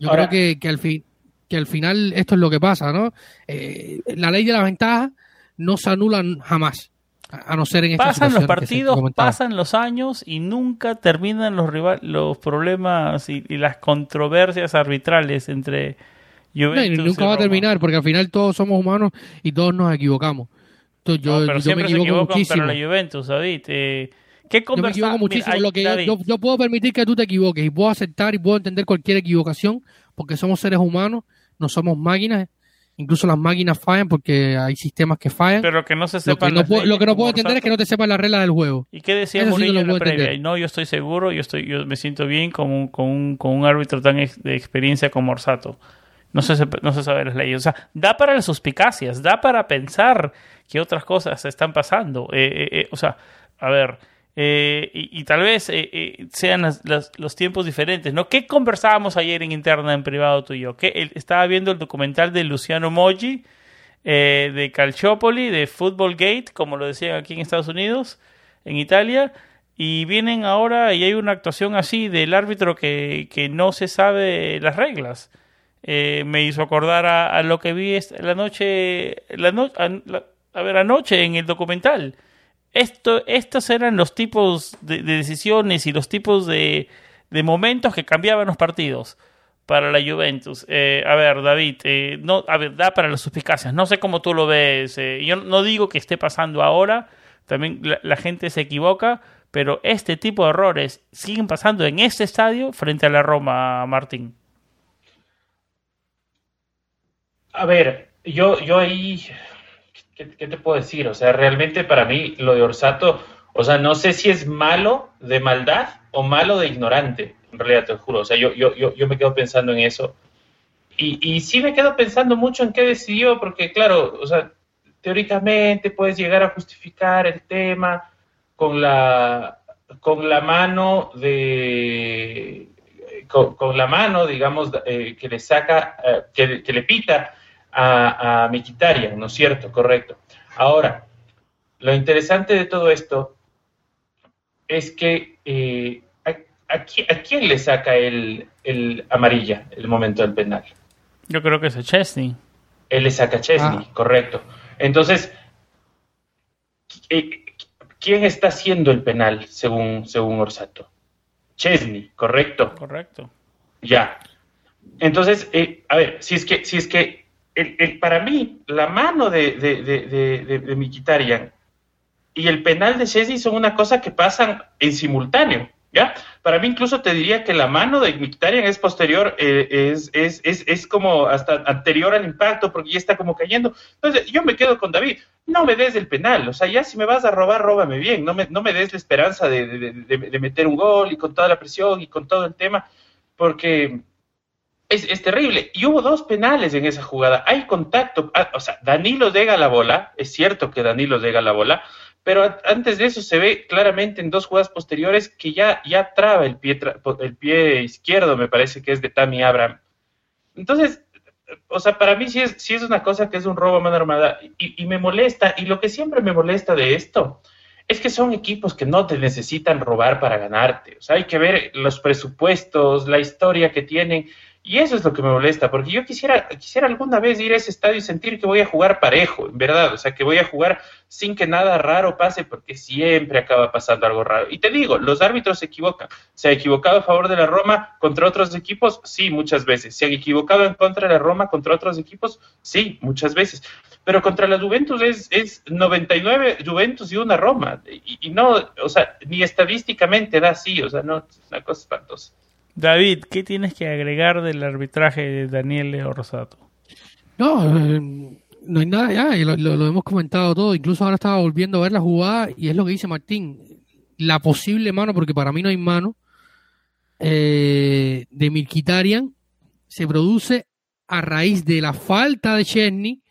Yo creo que, que, al fin, que al final esto es lo que pasa, ¿no? Eh, la ley de la ventaja no se anula jamás. A no ser en Pasan los partidos, pasan los años y nunca terminan los, los problemas y, las controversias arbitrales entre Juventus no, y nunca va a terminar porque al final todos somos humanos y todos nos equivocamos. Entonces, yo, pero yo me equivoco muchísimo. la Juventus, David. Eh, ¿Qué yo me equivoco muchísimo. lo que yo, yo, puedo permitir que tú te equivoques y puedo aceptar y puedo entender cualquier equivocación porque somos seres humanos, no somos máquinas Incluso las máquinas fallan porque hay sistemas que fallan. Pero que no se sepan. Lo que no, lo que no puedo entender es que no te sepan la regla del juego. ¿Y qué decía Murillo en la previa? No, yo estoy seguro, yo estoy, yo me siento bien con un, con un, con un árbitro tan de experiencia como Orsato. No se, no se sabe las leyes. O sea, da para las suspicacias, da para pensar que otras cosas están pasando. Eh, eh, eh, o sea, a ver, y, tal vez sean los tiempos diferentes, ¿no? ¿Qué conversábamos ayer en interna, en privado tú y yo? que estaba viendo el documental de Luciano Moggi, de Calciopoli, de Football Gate, como lo decían aquí en Estados Unidos, en Italia, y vienen ahora y hay una actuación así del árbitro que, que no se sabe las reglas. Me hizo acordar a, lo que vi la noche, la a ver, anoche en el documental esto, estos eran los tipos de, decisiones y los tipos de, momentos que cambiaban los partidos para la Juventus. Eh, a ver, David, eh, no, a ver, da para las suspicacias. No sé cómo tú lo ves. Eh, yo no digo que esté pasando ahora. También la, gente se equivoca, pero este tipo de errores siguen pasando en este estadio frente a la Roma, Martín. A ver, yo, yo ahí ¿qué, te puedo decir? O sea, realmente para mí lo de Orsato, o sea, no sé si es malo de maldad o malo de ignorante, en realidad te juro. O sea, yo, yo, yo, me quedo pensando en eso. Y, y sí me quedo pensando mucho en qué decidió, porque claro, o sea, teóricamente puedes llegar a justificar el tema con la, con la mano de con, la mano, digamos, eh, que le saca, eh, que, que, le pita a, a ¿no es cierto? Correcto. Ahora, lo interesante de todo esto es que eh, a, quién, le saca el, el, amarilla el momento del penal? Yo creo que es a Chesney. Él le saca a Chesney, ah. correcto. Entonces, eh, ¿quién está haciendo el penal según, según Orsato? Chesney, correcto. Correcto. Ya. Entonces, eh, a ver, si es que, si es que el, para mí, la mano de, de, de, de, Mikitarian y el penal de Chesney son una cosa que pasan en simultáneo. ¿Ya? Para mí incluso te diría que la mano de Mikitarian es posterior, eh, es, es, es, es, como hasta anterior al impacto porque ya está como cayendo. Entonces yo me quedo con David, no me des el penal, o sea, ya si me vas a robar, róbame bien, no me, no me des la esperanza de meter un gol y con toda la presión y con todo el tema, porque es, terrible. Y hubo dos penales en esa jugada. Hay contacto. Ah, o sea, Danilo llega la bola. Es cierto que Danilo llega la bola. Pero antes de eso se ve claramente en dos jugadas posteriores que ya, ya traba el pie, el pie izquierdo, me parece que es de Tammy Abraham. Entonces, o sea, para mí sí es, sí es una cosa que es un robo a mano armada y, y, me molesta. Y lo que siempre me molesta de esto es que son equipos que no te necesitan robar para ganarte. O sea, hay que ver los presupuestos, la historia que tienen. Y eso es lo que me molesta, porque yo quisiera, quisiera alguna vez ir a ese estadio y sentir que voy a jugar parejo, en verdad, o sea, que voy a jugar sin que nada raro pase, porque siempre acaba pasando algo raro. Y te digo, los árbitros se equivocan. ¿Se ha equivocado a favor de la Roma contra otros equipos? Sí, muchas veces. ¿Se han equivocado en contra de la Roma contra otros equipos? Sí, muchas veces. Pero contra la Juventus es, es 99 Juventus y una Roma. Y, y no, o sea, ni estadísticamente da así, o sea, no, es una cosa espantosa. David, ¿qué tienes que agregar del arbitraje de Daniel Rosato? No, eh, no hay nada ya, lo, hemos comentado todo. Incluso ahora estaba volviendo a ver la jugada y es lo que dice Martín. La posible mano, porque para mí no hay mano, eh, de Milquitarian se produce a raíz de la falta de Chesney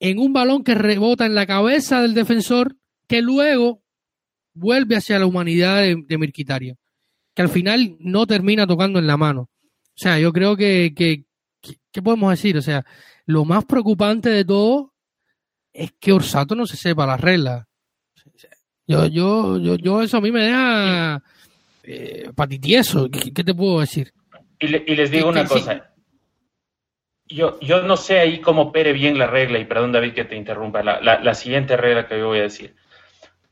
en un balón que rebota en la cabeza del defensor que luego vuelve hacia la humanidad de, de que al final no termina tocando en la mano. O sea, yo creo que, que, ¿qué podemos decir? O sea, lo más preocupante de todo es que Orsato no se sepa las reglas. Yo, yo, yo, yo eso a mí me deja eh, patitieso. ¿Qué, te puedo decir? Y, les digo una cosa. Yo, yo no sé ahí cómo opere bien la regla, y perdón David que te interrumpa, la, la, siguiente regla que yo voy a decir.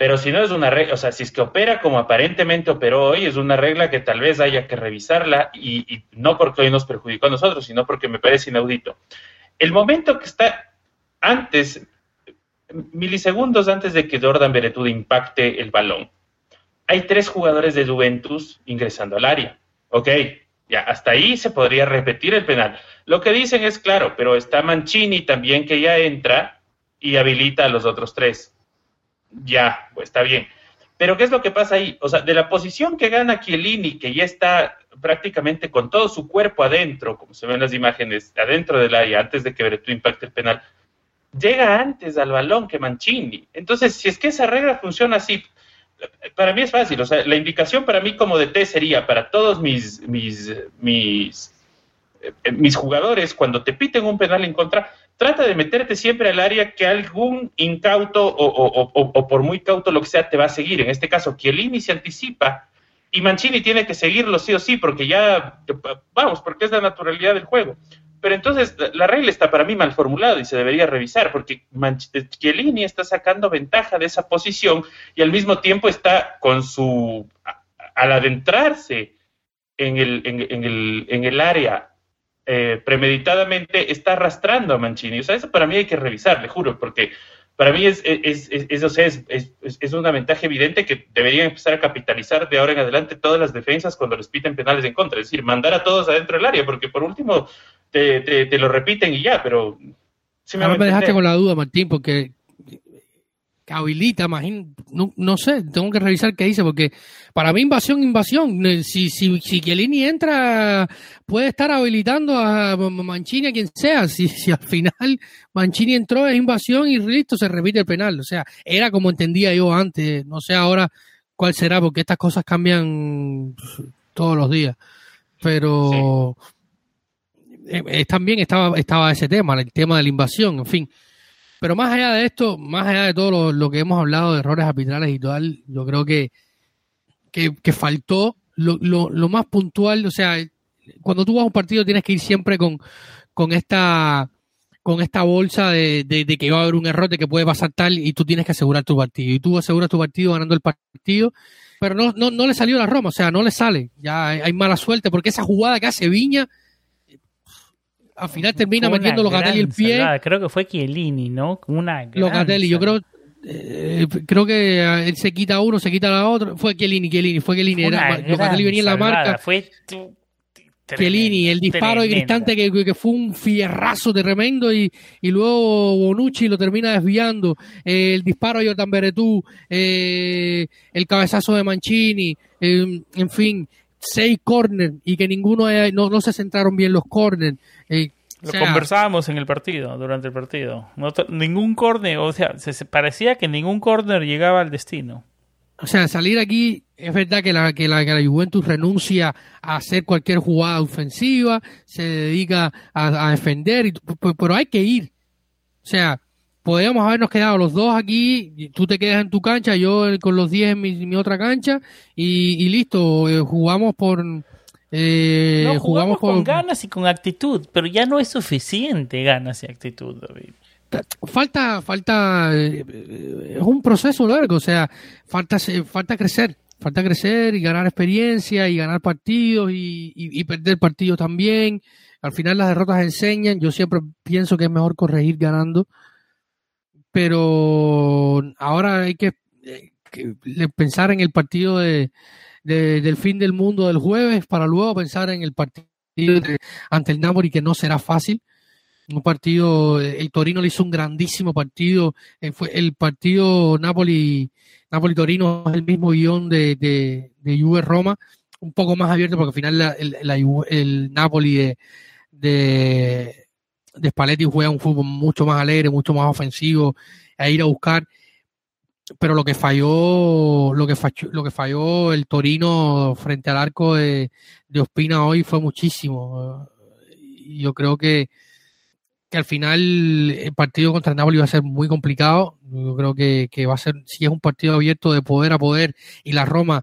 Pero si no es una regla, o sea, si es que opera como aparentemente operó hoy, es una regla que tal vez haya que revisarla y, no porque hoy nos perjudicó a nosotros, sino porque me parece inaudito. El momento que está antes milisegundos antes de que Jordan Beretud impacte el balón. Hay tres jugadores de Juventus ingresando al área. Ok, ya hasta ahí se podría repetir el penal. Lo que dicen es claro, pero está Mancini también que ya entra y habilita a los otros tres. Ya, pues está bien. Pero ¿qué es lo que pasa ahí? O sea, de la posición que gana Chiellini, que ya está prácticamente con todo su cuerpo adentro, como se ven las imágenes, adentro del área, antes de que Beretú impacte el penal, llega antes al balón que Mancini. Entonces, si es que esa regla funciona así, para mí es fácil. O sea, la indicación para mí como de T sería para todos mis, mis, eh, mis jugadores, cuando te piten un penal en contra, trata de meterte siempre al área que algún incauto o, por muy cauto lo que sea te va a seguir. En este caso, Chiellini se anticipa y Mancini tiene que seguirlo sí o sí, porque ya, vamos, porque es la naturalidad del juego. Pero entonces la regla está para mí mal formulada y se debería revisar, porque Chiellini está sacando ventaja de esa posición y al mismo tiempo está con su, al adentrarse en el, en, el, en el área eh, premeditadamente, está arrastrando a Mancini. O sea, eso para mí hay que revisar, le juro, porque para mí es, es, es, es, una ventaja evidente que deberían empezar a capitalizar de ahora en adelante todas las defensas cuando les piten penales en contra. Es decir, mandar a todos adentro del área, porque por último te, te, lo repiten y ya, pero... me, me dejaste con la duda, Martín, porque habilita, imagino, no, no, sé, tengo que revisar qué dice, porque para mí invasión, invasión, eh, si, si, si Chiellini entra, puede estar habilitando a Mancini, a quien sea, si, si al final Mancini entró es invasión y listo, se repite el penal, o sea, era como entendía yo antes, no sé ahora cuál será, porque estas cosas cambian todos los días, pero eh, eh, también estaba, estaba ese tema, el tema de la invasión, en fin. Pero más allá de esto, más allá de todo lo, que hemos hablado de errores arbitrales y tal, yo creo que, que, faltó lo, lo, más puntual, o sea, cuando tú vas a un partido tienes que ir siempre con, esta con esta bolsa de, que va a haber un error, de que puede pasar tal, y tú tienes que asegurar tu partido. Y tú aseguras tu partido ganando el partido, pero no, no, no le salió la Roma, o sea, no le sale. Ya hay mala suerte, porque esa jugada que hace Viña, al final termina metiendo Locatelli el pie. Creo que fue Chiellini, ¿no? Una Locatelli, yo creo eh, creo que eh, él se quita uno, se quita la otra. Fue Chiellini, Chiellini, fue Chiellini. Era, Locatelli venía en la marca. Fue Chiellini, el disparo de que, que, fue un fierrazo tremendo y, y luego Bonucci lo termina desviando. Eh, el disparo de Jordan Beretú, el cabezazo de Mancini, en fin, seis corners y que ninguno no, no se centraron bien los corners. Eh, lo conversábamos en el partido, durante el partido. ningún corner, o sea, se, parecía que ningún corner llegaba al destino. O sea, salir aquí, es verdad que la, que la, que la Juventus renuncia a hacer cualquier jugada ofensiva, se dedica a, defender, pero hay que ir. O sea, podríamos habernos quedado los dos aquí, tú te quedas en tu cancha, yo con los 10 en mi, otra cancha y, listo, eh, jugamos por... Eh, jugamos, con ganas y con actitud, pero ya no es suficiente ganas y actitud, David. Falta, falta, eh, es un proceso largo, o sea, falta, falta crecer, falta crecer y ganar experiencia y ganar partidos y, y perder partidos también. Al final las derrotas enseñan, yo siempre pienso que es mejor corregir ganando pero ahora hay que, eh, pensar en el partido de, del fin del mundo del jueves para luego pensar en el partido ante el Napoli que no será fácil. Un partido, el Torino le hizo un grandísimo partido. Eh, fue el partido Napoli, Napoli Torino es el mismo guion de, de, de Juve Roma, un poco más abierto porque al final el, el Napoli de, de de Spalletti juega un fútbol mucho más alegre, mucho más ofensivo, a ir a buscar. Pero lo que falló, lo que falló, lo que falló el Torino frente al arco de, de Ospina hoy fue muchísimo. Yo creo que, que al final el partido contra Napoli va a ser muy complicado. Yo creo que, que va a ser, si es un partido abierto de poder a poder y la Roma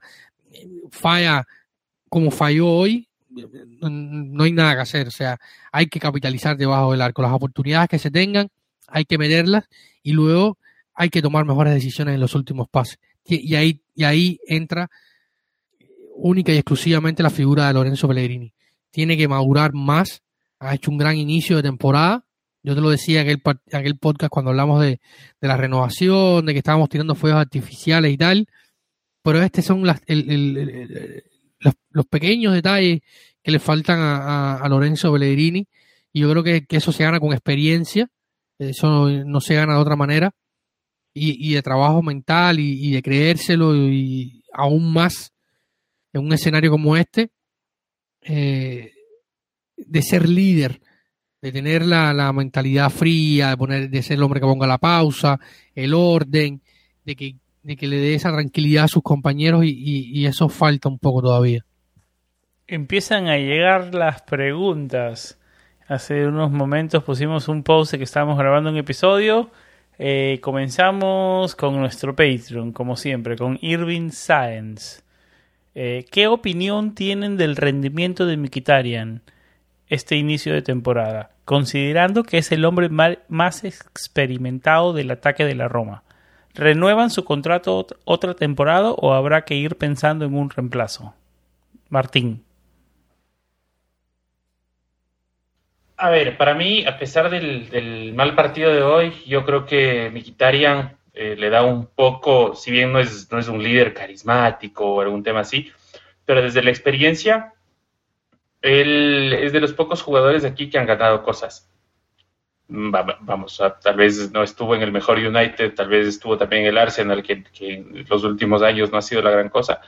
falla como falló hoy, no hay nada que hacer. O sea, hay que capitalizar debajo del arco. Las oportunidades que se tengan, hay que meterlas y luego hay que tomar mejores decisiones en los últimos pases. Y ahí, y ahí entra única y exclusivamente la figura de Lorenzo Pellegrini. Tiene que madurar más. Ha hecho un gran inicio de temporada. Yo te lo decía en aquel, aquel podcast cuando hablamos de, de, la renovación, de que estábamos tirando fuegos artificiales y tal. Pero estos son las, el, el, los, los, pequeños detalles que le faltan a, Lorenzo Pellegrini. Y yo creo que, eso se gana con experiencia. Eso no, se gana de otra manera. Y, de trabajo mental y, y, de creérselo y aún más en un escenario como este. Eh, de ser líder, de tener la, la, mentalidad fría, de, poner, de ser el hombre que ponga la pausa, el orden, de que de que le dé esa tranquilidad a sus compañeros y, y, eso falta un poco todavía. Empiezan a llegar las preguntas. Hace unos momentos pusimos un post que estábamos grabando un episodio. Eh, comenzamos con nuestro Patreon, como siempre, con Irving Science. Eh, ¿Qué opinión tienen del rendimiento de Mikitarian este inicio de temporada? Considerando que es el hombre más experimentado del ataque de la Roma. ¿Renuevan su contrato otra temporada o habrá que ir pensando en un reemplazo? Martín. A ver, para mí, a pesar del, mal partido de hoy, yo creo que Mkhitaryan eh, le da un poco, si bien no es, no es un líder carismático o algún tema así, pero desde la experiencia, él es de los pocos jugadores aquí que han ganado cosas vamos, a, tal vez no estuvo en el mejor United, tal vez estuvo también en el Arsenal, que, que, en los últimos años no ha sido la gran cosa,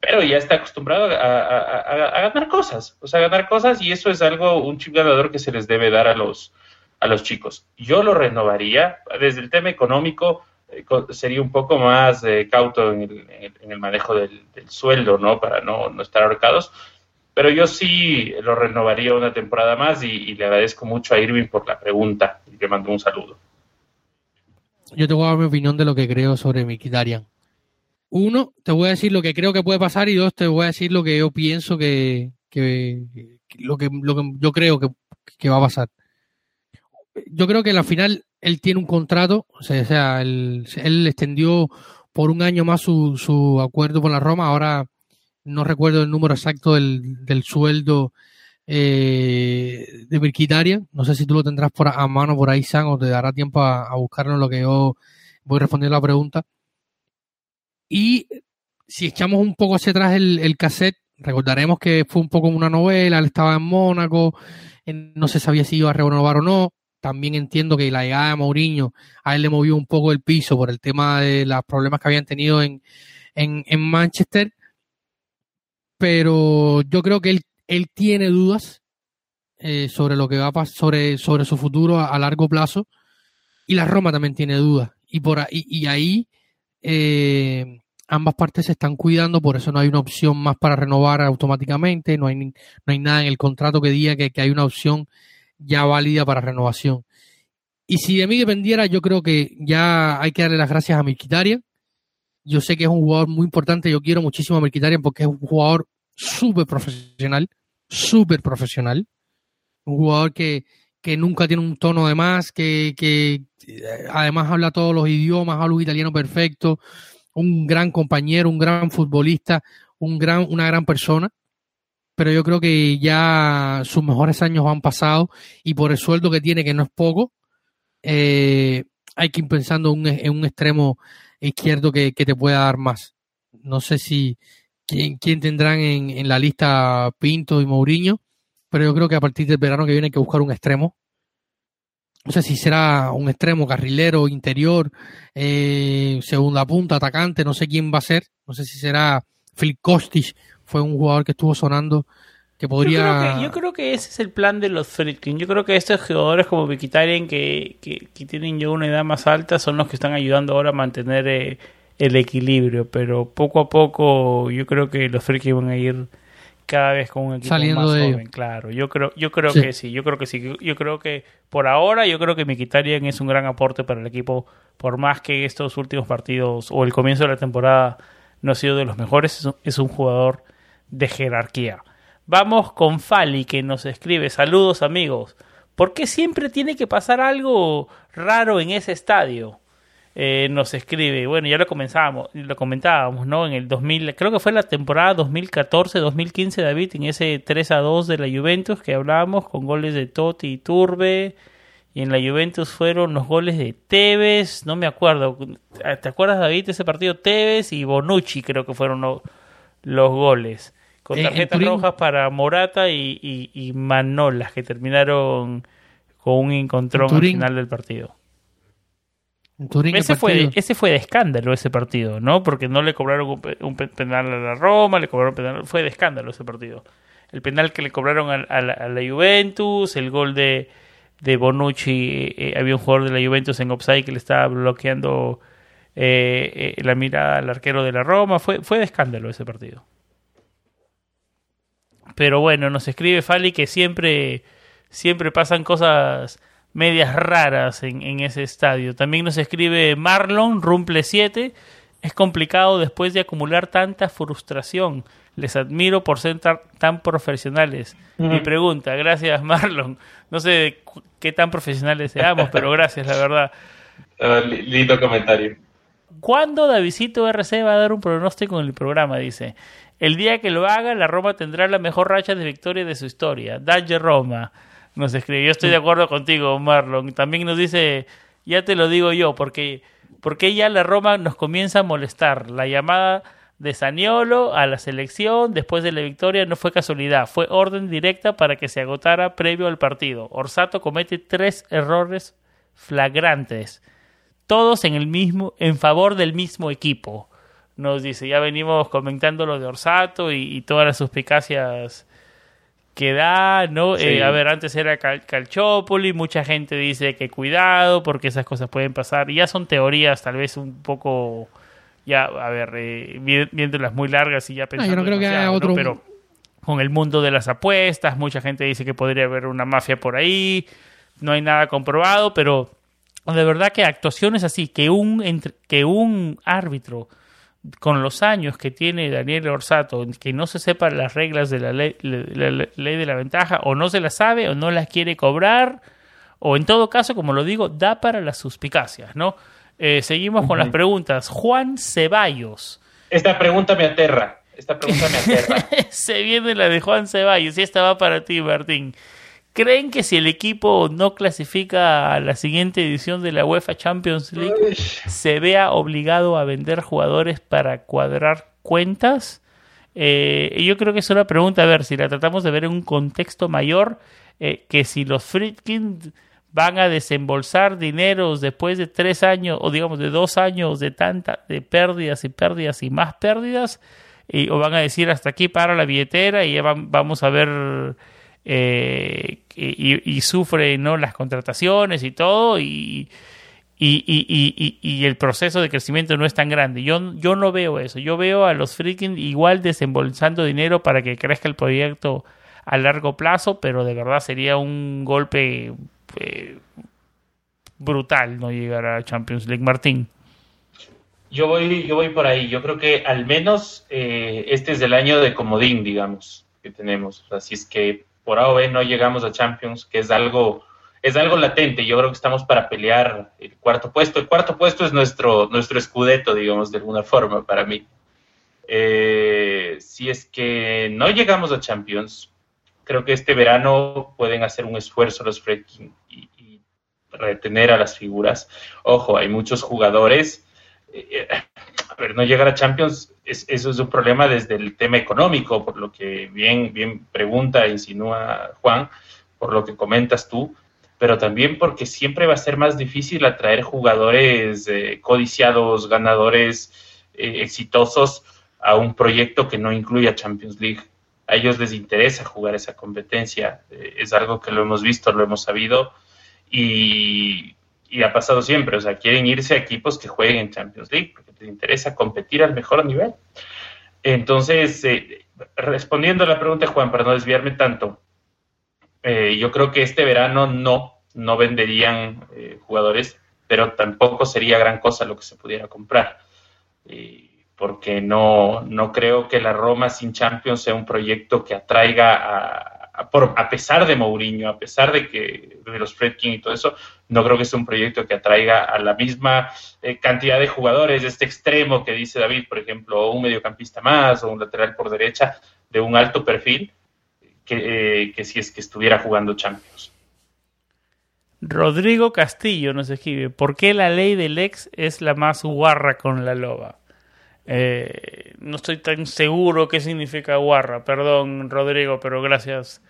pero ya está acostumbrado a, a, a, ganar cosas, o sea, a ganar cosas y eso es algo, un chip ganador que se les debe dar a los, a los chicos. Yo lo renovaría, desde el tema económico, eh, sería un poco más eh, cauto en el, en el manejo del, del, sueldo, ¿no? Para no, no estar ahorcados pero yo sí lo renovaría una temporada más y, le agradezco mucho a Irving por la pregunta y le mando un saludo. Yo te voy a dar mi opinión de lo que creo sobre Mikitarian. Uno, te voy a decir lo que creo que puede pasar y dos, te voy a decir lo que yo pienso que, lo, que yo creo que, que, va a pasar. Yo creo que al final él tiene un contrato, o sea, o sea él, él extendió por un año más su, su acuerdo con la Roma, ahora no recuerdo el número exacto del, del sueldo eh, de Virquitaria. No sé si tú lo tendrás por a mano por ahí, San, o te dará tiempo a, a buscarlo en lo que yo voy respondiendo la pregunta. Y si echamos un poco hacia atrás el, el cassette, recordaremos que fue un poco una novela, él estaba en Mónaco, no se sabía si iba a renovar o no. También entiendo que la llegada de Mourinho a él le movió un poco el piso por el tema de los problemas que habían tenido en, en, en Manchester pero yo creo que él, él tiene dudas eh, sobre lo que va a sobre, sobre su futuro a, a, largo plazo, y la Roma también tiene dudas. Y, por ahí, y ahí eh, ambas partes se están cuidando, por eso no hay una opción más para renovar automáticamente, no hay, no hay nada en el contrato que diga que, que hay una opción ya válida para renovación. Y si de mí dependiera, yo creo que ya hay que darle las gracias a Milquitaria, yo sé que es un jugador muy importante, yo quiero muchísimo a Merquitarian porque es un jugador súper profesional, súper profesional. Un jugador que, que nunca tiene un tono de más, que, que además habla todos los idiomas, habla un italiano perfecto, un gran compañero, un gran futbolista, un gran, una gran persona. Pero yo creo que ya sus mejores años han pasado y por el sueldo que tiene, que no es poco, eh, hay que ir pensando un, en un extremo izquierdo que, que, te pueda dar más. No sé si quién, quién tendrán en, en, la lista Pinto y Mourinho, pero yo creo que a partir del verano que viene hay que buscar un extremo. No sé si será un extremo, carrilero, interior, eh, segunda punta, atacante, no sé quién va a ser. No sé si será Phil Kostic, fue un jugador que estuvo sonando que podría... Yo creo que, ese es el plan de los Friedkin. Yo creo que estos jugadores como Mkhitaryan que, que, que, tienen ya una edad más alta son los que están ayudando ahora a mantener eh, el equilibrio. Pero poco a poco yo creo que los Friedkin van a ir cada vez con un equipo Saliendo más de joven. Claro, yo creo, yo creo que sí, yo creo que sí. Yo creo que por ahora yo creo que Mkhitaryan es un gran aporte para el equipo. Por más que estos últimos partidos o el comienzo de la temporada no ha sido de los mejores, es un, es un jugador de jerarquía. Vamos con Fali que nos escribe, saludos amigos. ¿Por qué siempre tiene que pasar algo raro en ese estadio? Eh, nos escribe, bueno, ya lo comenzábamos, lo comentábamos, ¿no? En el 2000, creo que fue la temporada 2014-2015, David, en ese 3 a 2 de la Juventus que hablábamos, con goles de Totti y Turbe. Y en la Juventus fueron los goles de Tevez, no me acuerdo. ¿Te acuerdas, David, de ese partido? Tevez y Bonucci, creo que fueron los goles con tarjetas rojas para Morata y, y, y, Manolas, que terminaron con un encontrón al final del partido. Ese fue, ese fue de escándalo ese partido, ¿no? Porque no le cobraron un, un, penal a la Roma, le cobraron penal, fue de escándalo ese partido. El penal que le cobraron a, a, la, a la, Juventus, el gol de, de Bonucci, eh, había un jugador de la Juventus en offside que le estaba bloqueando eh, eh, la mirada al arquero de la Roma, fue, fue de escándalo ese partido. Pero bueno, nos escribe Fali que siempre, siempre pasan cosas medias raras en, en ese estadio. También nos escribe Marlon, Rumple 7. Es complicado después de acumular tanta frustración. Les admiro por ser tan, tan profesionales. Mi pregunta, gracias Marlon. No sé qué tan profesionales seamos, pero gracias, la verdad. Uh, lindo comentario. ¿Cuándo Davidito RC va a dar un pronóstico en el programa? Dice. El día que lo haga, la Roma tendrá la mejor racha de victoria de su historia. Dalle Roma. Nos escribe. Yo estoy de acuerdo contigo, Marlon. También nos dice, ya te lo digo yo, porque, porque ya la Roma nos comienza a molestar. La llamada de Saniolo a la selección después de la victoria no fue casualidad, fue orden directa para que se agotara previo al partido. Orsato comete tres errores flagrantes, todos en el mismo, en favor del mismo equipo nos dice, ya venimos comentando lo de Orsato y, y todas las suspicacias que da, ¿no? Sí. Eh, a ver, antes era Cal Calciopoli, mucha gente dice que cuidado porque esas cosas pueden pasar, y ya son teorías tal vez un poco, ya, a ver, eh, viéndolas muy largas y ya pensando no, yo no creo que haya otro... ¿no? Pero con el mundo de las apuestas, mucha gente dice que podría haber una mafia por ahí, no hay nada comprobado, pero de verdad que actuaciones así, que un, que un árbitro con los años que tiene Daniel Orsato, que no se sepan las reglas de la ley, la, la ley, de la ventaja, o no se las sabe, o no las quiere cobrar, o en todo caso, como lo digo, da para las suspicacias, ¿no? Eh, seguimos uh -huh. con las preguntas. Juan Ceballos. Esta pregunta me aterra. Esta pregunta me aterra. se viene la de Juan Ceballos, y esta va para ti, Martín. ¿Creen que si el equipo no clasifica a la siguiente edición de la UEFA Champions League se vea obligado a vender jugadores para cuadrar cuentas? Eh, yo creo que es una pregunta, a ver, si la tratamos de ver en un contexto mayor, eh, que si los Friedkin van a desembolsar dineros después de tres años, o digamos de dos años de tanta, de pérdidas y pérdidas y más pérdidas, y, o van a decir hasta aquí para la billetera y ya van, vamos a ver eh, y, sufre no las contrataciones y todo y, y, y, el proceso de crecimiento no es tan grande. Yo, yo no veo eso. Yo veo a los freaking igual desembolsando dinero para que crezca el proyecto a largo plazo, pero de verdad sería un golpe eh, brutal no llegar a Champions League. Martín. Yo voy, yo voy por ahí. Yo creo que al menos eh, este es el año de comodín, digamos, que tenemos. Así es que por A B no llegamos a Champions, que es algo, es algo latente. Yo creo que estamos para pelear el cuarto puesto. El cuarto puesto es nuestro, nuestro escudeto, digamos, de alguna forma, para mí. Eh, si es que no llegamos a Champions, creo que este verano pueden hacer un esfuerzo los Fredkin y, retener a las figuras. Ojo, hay muchos jugadores. Eh, a ver, no llegar a Champions es, eso es un problema desde el tema económico, por lo que bien, bien pregunta, insinúa Juan, por lo que comentas tú, pero también porque siempre va a ser más difícil atraer jugadores eh, codiciados, ganadores eh, exitosos a un proyecto que no incluya Champions League. a ellos les interesa jugar esa competencia. Eh, es algo que lo hemos visto, lo hemos sabido y, y, ha pasado siempre. O sea, quieren irse a equipos que jueguen en Champions League porque les interesa competir al mejor nivel. Entonces, eh, respondiendo a la pregunta, Juan, para no desviarme tanto, eh, yo creo que este verano no, no venderían jugadores, pero tampoco sería gran cosa lo que se pudiera comprar porque no, no creo que la Roma sin Champions sea un proyecto que atraiga a, por, a pesar de Mourinho, a pesar de que de los Fredkin y todo eso, no creo que sea un proyecto que atraiga a la misma eh, cantidad de jugadores de este extremo que dice David, por ejemplo, un mediocampista más o un lateral por derecha de un alto perfil que, eh, que si es que estuviera jugando Champions. Rodrigo Castillo nos escribe, ¿por qué la ley del ex es la más guarra con la loba? Eh, no estoy tan seguro qué significa guarra, perdón Rodrigo, pero gracias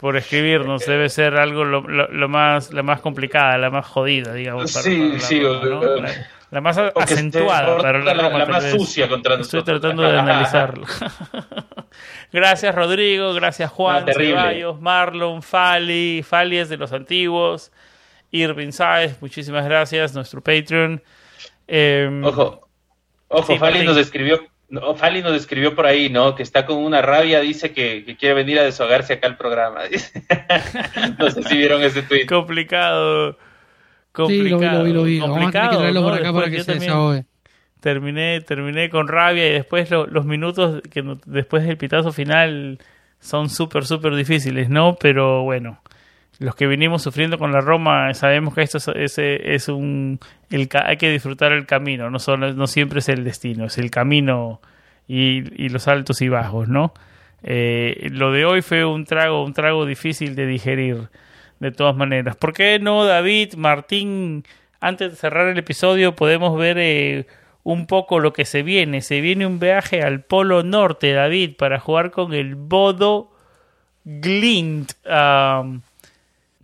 por escribirnos. Debe ser algo lo, más, la más complicada, la más jodida, digamos. sí, sí. La, más acentuada, pero la, más sucia contra Estoy tratando de analizarlo. gracias Rodrigo, gracias Juan, Ceballos, Marlon, Fali, Fali es de los antiguos, Irving Saez, muchísimas gracias, nuestro Patreon. Em, Ojo, Ojo, Fali nos escribió, Fali nos escribió por ahí, ¿no? Que está con una rabia, dice que, quiere venir a deshogarse acá al programa. no sé si vieron ese tweet. Complicado. Complicado. Sí, lo vi, lo vi, Complicado, por acá para que se desahogue. Terminé, terminé con rabia y después los minutos que después del pitazo final son súper, súper difíciles, ¿no? Pero bueno, los que vinimos sufriendo con la Roma sabemos que esto es, es, un el, hay que disfrutar el camino no solo no siempre es el destino es el camino y, y los altos y bajos no eh, lo de hoy fue un trago un trago difícil de digerir de todas maneras. ¿por qué no David Martín antes de cerrar el episodio podemos ver eh, un poco lo que se viene se viene un viaje al Polo Norte David para jugar con el Bodo Glint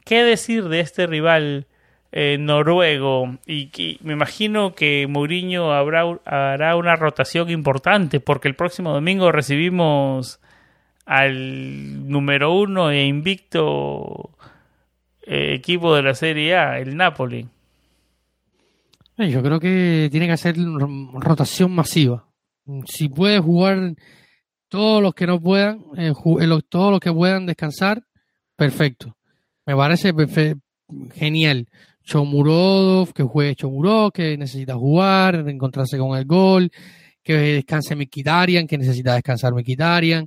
¿Qué decir de este rival eh, noruego? Y, me imagino que Mourinho habrá, hará una rotación importante porque el próximo domingo recibimos al número uno e invicto eh, equipo de la Serie A, el Napoli. Eh, yo creo que tiene que hacer rotación masiva. Si puede jugar todos los que no puedan, todos los que puedan descansar, perfecto. Me parece genial. Chomurodov, que juegue Chomurov, que necesita jugar, encontrarse con el gol, que descanse Mikitarian, que necesita descansar Mikitarian.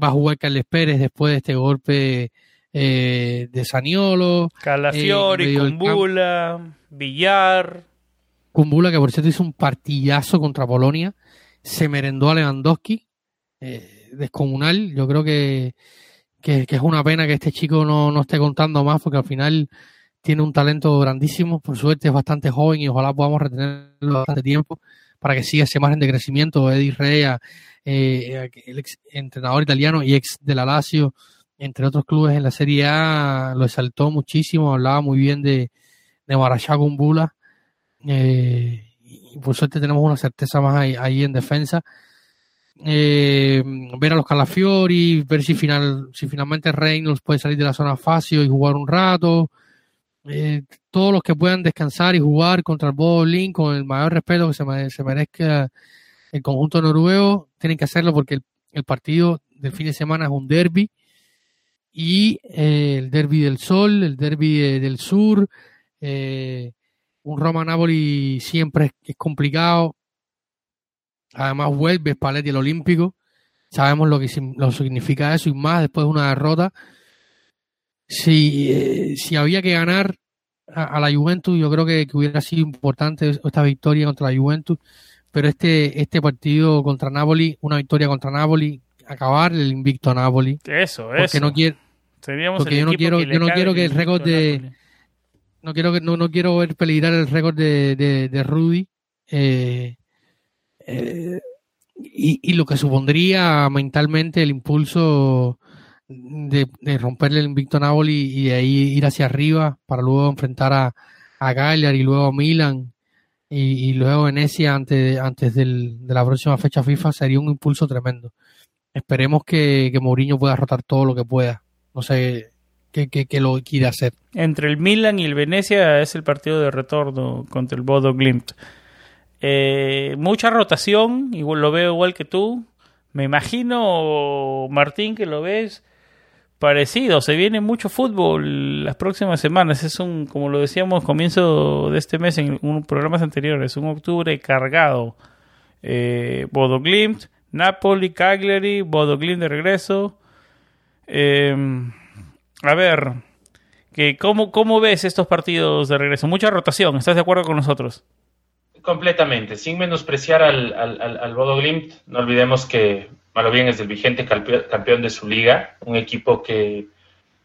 Va a jugar Carles Pérez después de este golpe eh, de Saniolo. Calafiori, eh, Kumbula, Villar. Kumbula, que por cierto hizo un partidazo contra Polonia. Se merendó a Lewandowski. Eh, descomunal. Yo creo que que, es una pena que este chico no, no esté contando más porque al final tiene un talento grandísimo, por suerte es bastante joven y ojalá podamos retenerlo bastante tiempo para que siga ese margen de crecimiento. Eddie Rea, eh, el ex entrenador italiano y ex de la Lazio, entre otros clubes en la Serie A, lo exaltó muchísimo, hablaba muy bien de, de Marachá Bula. Eh, y por suerte tenemos una certeza más ahí en defensa eh, ver a los Calafiori, ver si, final, si finalmente Reynolds puede salir de la zona fácil y jugar un rato. Eh, todos los que puedan descansar y jugar contra el Bowling con el mayor respeto que se, merezca el conjunto noruego, tienen que hacerlo porque el, partido del fin de semana es un derby y eh, el derby del sol, el derby del sur, eh, un Roma-Napoli siempre es complicado, Además vuelve Spalletti el Olímpico. Sabemos lo que lo significa eso y más después de una derrota. Si, eh, si había que ganar a, la Juventus, yo creo que, hubiera sido importante esta victoria contra la Juventus. Pero este, este partido contra Napoli, una victoria contra Napoli, acabar el invicto a Napoli. Eso, porque eso. No quiero, porque yo no quiero, yo no quiero que el récord de no quiero que no, no quiero ver peligrar el récord de, de, de Rudy eh, eh, y, lo que supondría mentalmente el impulso de, romperle el invicto a Napoli y de ahí ir hacia arriba para luego enfrentar a, a y luego a Milan y, luego Venecia antes, antes del, de la próxima fecha FIFA sería un impulso tremendo. esperemos que, que Mourinho pueda rotar todo lo que pueda. No sé qué, qué, lo quiere hacer. Entre el Milan y el Venecia es el partido de retorno contra el Bodo Glimt. Eh, mucha rotación, igual lo veo igual que tú. Me imagino, Martín, que lo ves parecido. Se viene mucho fútbol las próximas semanas. Es un, como lo decíamos, comienzo de este mes en un programas anteriores, un octubre cargado. Eh, Bodo Glimt, Napoli, Cagliari, Bodo Glimt de regreso. Em, a ver, que ¿cómo, ¿cómo ves estos partidos de regreso? Mucha rotación, ¿estás de acuerdo con nosotros? Completamente, sin menospreciar al, al, al Bodo Glimt, no olvidemos que malo bien es el vigente campeón de su liga, un equipo que,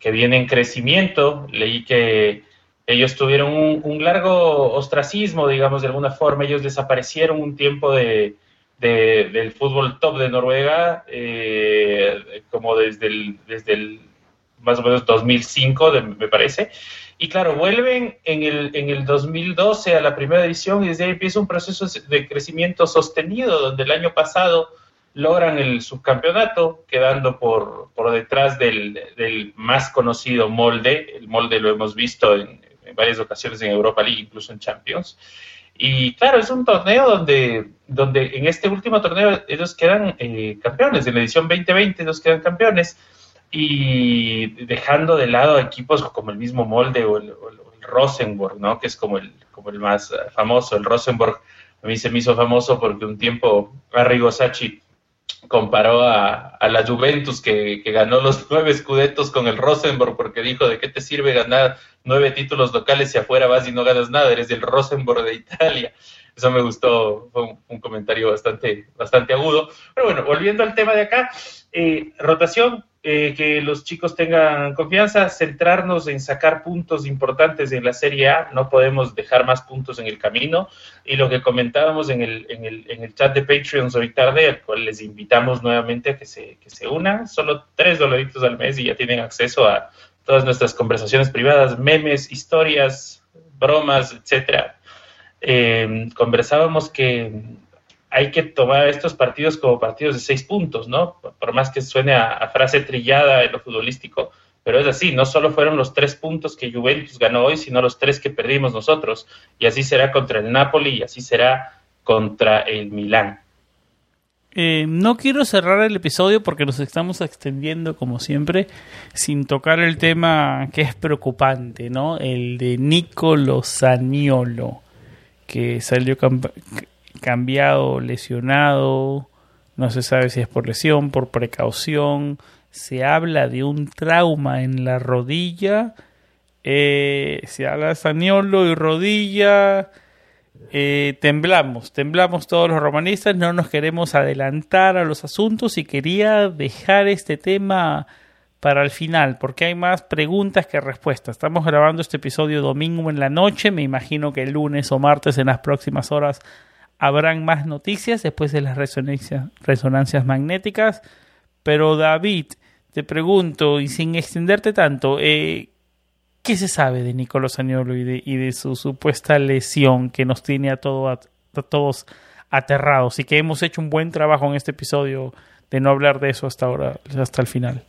viene en crecimiento. Leí que ellos tuvieron un, largo ostracismo, digamos, de alguna forma. Ellos desaparecieron un tiempo de, del fútbol top de Noruega, eh, como desde el, desde el más o menos 2005, me parece. Y claro, vuelven en el, en el 2012 a la primera edición y desde ahí empieza un proceso de crecimiento sostenido, donde el año pasado logran el subcampeonato, quedando por, por detrás del, del, más conocido molde. El molde lo hemos visto en, varias ocasiones en Europa League, incluso en Champions. Y claro, es un torneo donde, donde en este último torneo ellos quedan eh, campeones. En la edición 2020 ellos quedan campeones. Y dejando de lado equipos como el mismo molde o el, Rosenborg, ¿no? que es como el, como el más famoso. El Rosenborg a mí se me hizo famoso porque un tiempo Arrigo Sacchi comparó a, la Juventus que, ganó los nueve escudetos con el Rosenborg porque dijo de qué te sirve ganar nueve títulos locales si afuera vas y no ganas nada, eres el Rosenborg de Italia. Eso me gustó, fue un, comentario bastante, bastante agudo. Pero bueno, volviendo al tema de acá, eh, rotación, eh, que los chicos tengan confianza, centrarnos en sacar puntos importantes en la Serie A, no podemos dejar más puntos en el camino. Y lo que comentábamos en el, en el, en el chat de Patreon hoy tarde, al cual les invitamos nuevamente a que se, que se unan, solo tres dolaritos al mes y ya tienen acceso a todas nuestras conversaciones privadas, memes, historias, bromas, etcétera. Eh, conversábamos que hay que tomar estos partidos como partidos de seis puntos, ¿no? Por más que suene a, frase trillada en lo futbolístico, pero es así, no solo fueron los tres puntos que Juventus ganó hoy, sino los tres que perdimos nosotros, y así será contra el Napoli y así será contra el Milán. Eh, no quiero cerrar el episodio porque nos estamos extendiendo como siempre sin tocar el tema que es preocupante, ¿no? El de Nicolo Saniolo, que salió cambiado, lesionado, no se sabe si es por lesión, por precaución, se habla de un trauma en la rodilla, eh, se habla de Saniolo y rodilla, eh, temblamos, temblamos todos los romanistas, no nos queremos adelantar a los asuntos y quería dejar este tema para el final, porque hay más preguntas que respuestas. Estamos grabando este episodio domingo en la noche, me imagino que el lunes o martes en las próximas horas habrán más noticias después de las resonancias, magnéticas. Pero David, te pregunto, y sin extenderte tanto, eh, ¿qué se sabe de Nicolás Añolo y de, su supuesta lesión que nos tiene a, todos aterrados y que hemos hecho un buen trabajo en este episodio de no hablar de eso hasta ahora, hasta el final?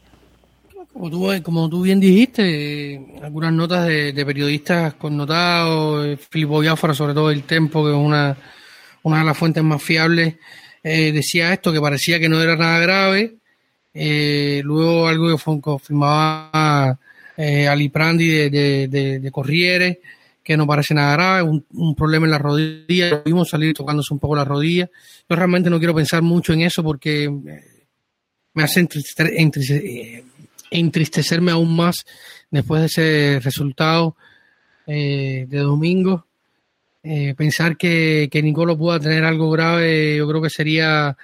Como tú, como tú bien dijiste, algunas notas de, periodistas connotados, Filippo Biafra, sobre todo el Tempo, que es una una de las fuentes más fiables, eh, decía esto, que parecía que no era nada grave. Eh, luego algo que confirmaba eh, Aliprandi de, de, Corriere, que no parece nada grave, un, problema en la rodilla, lo vimos salir tocándose un poco la rodilla. Yo realmente no quiero pensar mucho en eso porque eh, me hace entristecerme aún más después de ese resultado de domingo. Eh, pensar que, que Nicolo pueda tener algo grave, yo creo que sería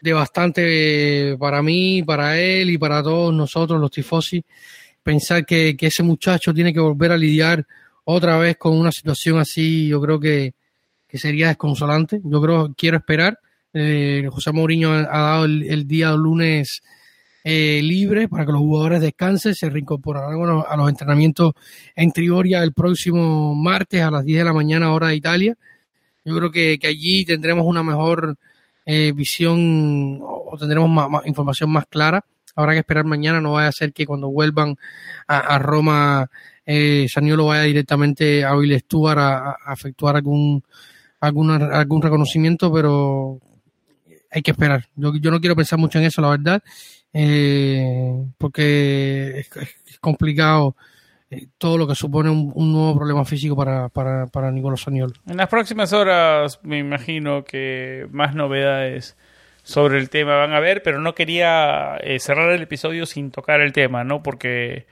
devastante para mí, para él y para todos nosotros, los tifosi. Pensar que, ese muchacho tiene que volver a lidiar otra vez con una situación así, yo creo que, sería desconsolante. Yo creo, quiero esperar. Eh, José Mourinho ha, dado el día lunes eh, libre para que los jugadores descansen, se reincorporarán a los entrenamientos en Trigoria el próximo martes a las 10 de la mañana hora de Italia. Yo creo que, allí tendremos una mejor eh, visión o, o, tendremos más, información más clara. Habrá que esperar mañana, no vaya a ser que cuando vuelvan a, Roma eh, Saniolo vaya directamente a Will Stuart a, a, efectuar algún, algún, algún reconocimiento, pero hay que esperar. Yo, yo no quiero pensar mucho en eso, la verdad, eh, porque es, complicado eh, todo lo que supone un, nuevo problema físico para, para, para Nicolás Saniolo. En las próximas horas me imagino que más novedades sobre el tema van a ver, pero no quería eh, cerrar el episodio sin tocar el tema, ¿no? Porque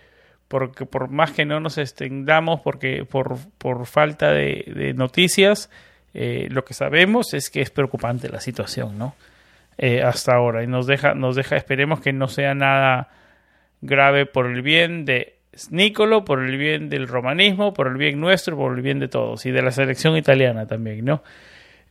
porque por más que no nos extendamos porque por, por falta de, noticias lo que sabemos es que es preocupante la situación no eh, hasta ahora y nos deja nos deja esperemos que no sea nada grave por el bien de Nicolo por el bien del romanismo por el bien nuestro por el bien de todos y de la selección italiana también no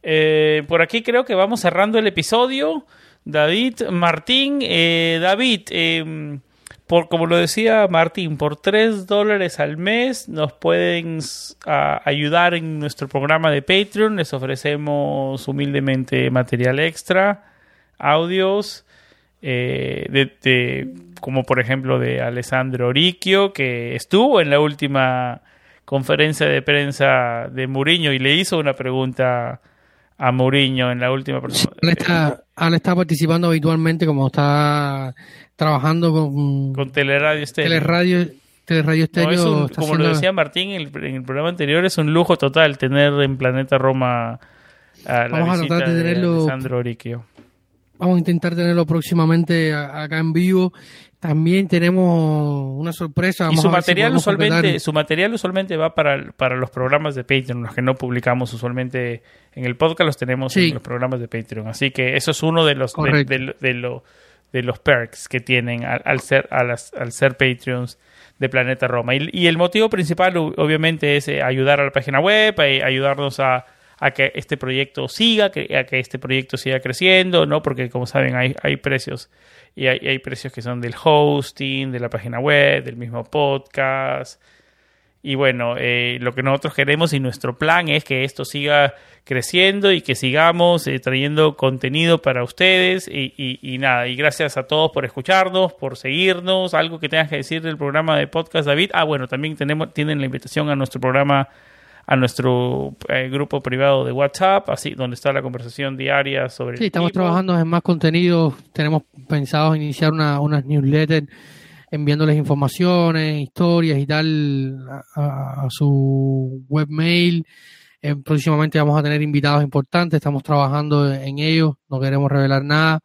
eh, por aquí creo que vamos cerrando el episodio. David Martín, eh, David, em, por, como lo decía Martín, por 3 dólares al mes nos pueden ayudar en nuestro programa de Patreon. Les ofrecemos humildemente material extra, audios, eh, de, como por ejemplo de Alessandro Oricchio, que estuvo en la última conferencia de prensa de Mourinho y le hizo una pregunta a Mourinho en la última persona. él, está, participando habitualmente como está trabajando con, con Teleradio Estéreo. Teleradio, Teleradio Estéreo. como lo decía Martín en el, programa anterior, es un lujo total tener en Planeta Roma a la Vamos visita a tratar de, tenerlo, Vamos a intentar tenerlo próximamente acá en vivo también tenemos una sorpresa. y su material, usualmente, su material usualmente va para, para los programas de Patreon, los que no publicamos usualmente en el podcast, los tenemos en los programas de Patreon. Así que eso es uno de los, de, de, los perks que tienen al, ser, al, ser Patreons de Planeta Roma. Y, el motivo principal, obviamente, es eh, ayudar a la página web, eh, ayudarnos a, a que este proyecto siga, a que este proyecto siga creciendo, ¿no? Porque como saben hay, hay precios y hay, precios que son del hosting, de la página web, del mismo podcast. Y bueno, eh, lo que nosotros queremos y nuestro plan es que esto siga creciendo y que sigamos eh, trayendo contenido para ustedes. Y, y, nada, y gracias a todos por escucharnos, por seguirnos. Algo que tengas que decir del programa de podcast, David. Ah, bueno, también tenemos, tienen la invitación a nuestro programa a nuestro eh, grupo privado de WhatsApp, así donde está la conversación diaria sobre. Sí, estamos trabajando en más contenido. Tenemos pensado iniciar una, unas newsletters enviándoles informaciones, historias y tal a, su webmail. Eh, próximamente vamos a tener invitados importantes, estamos trabajando en ello, no queremos revelar nada.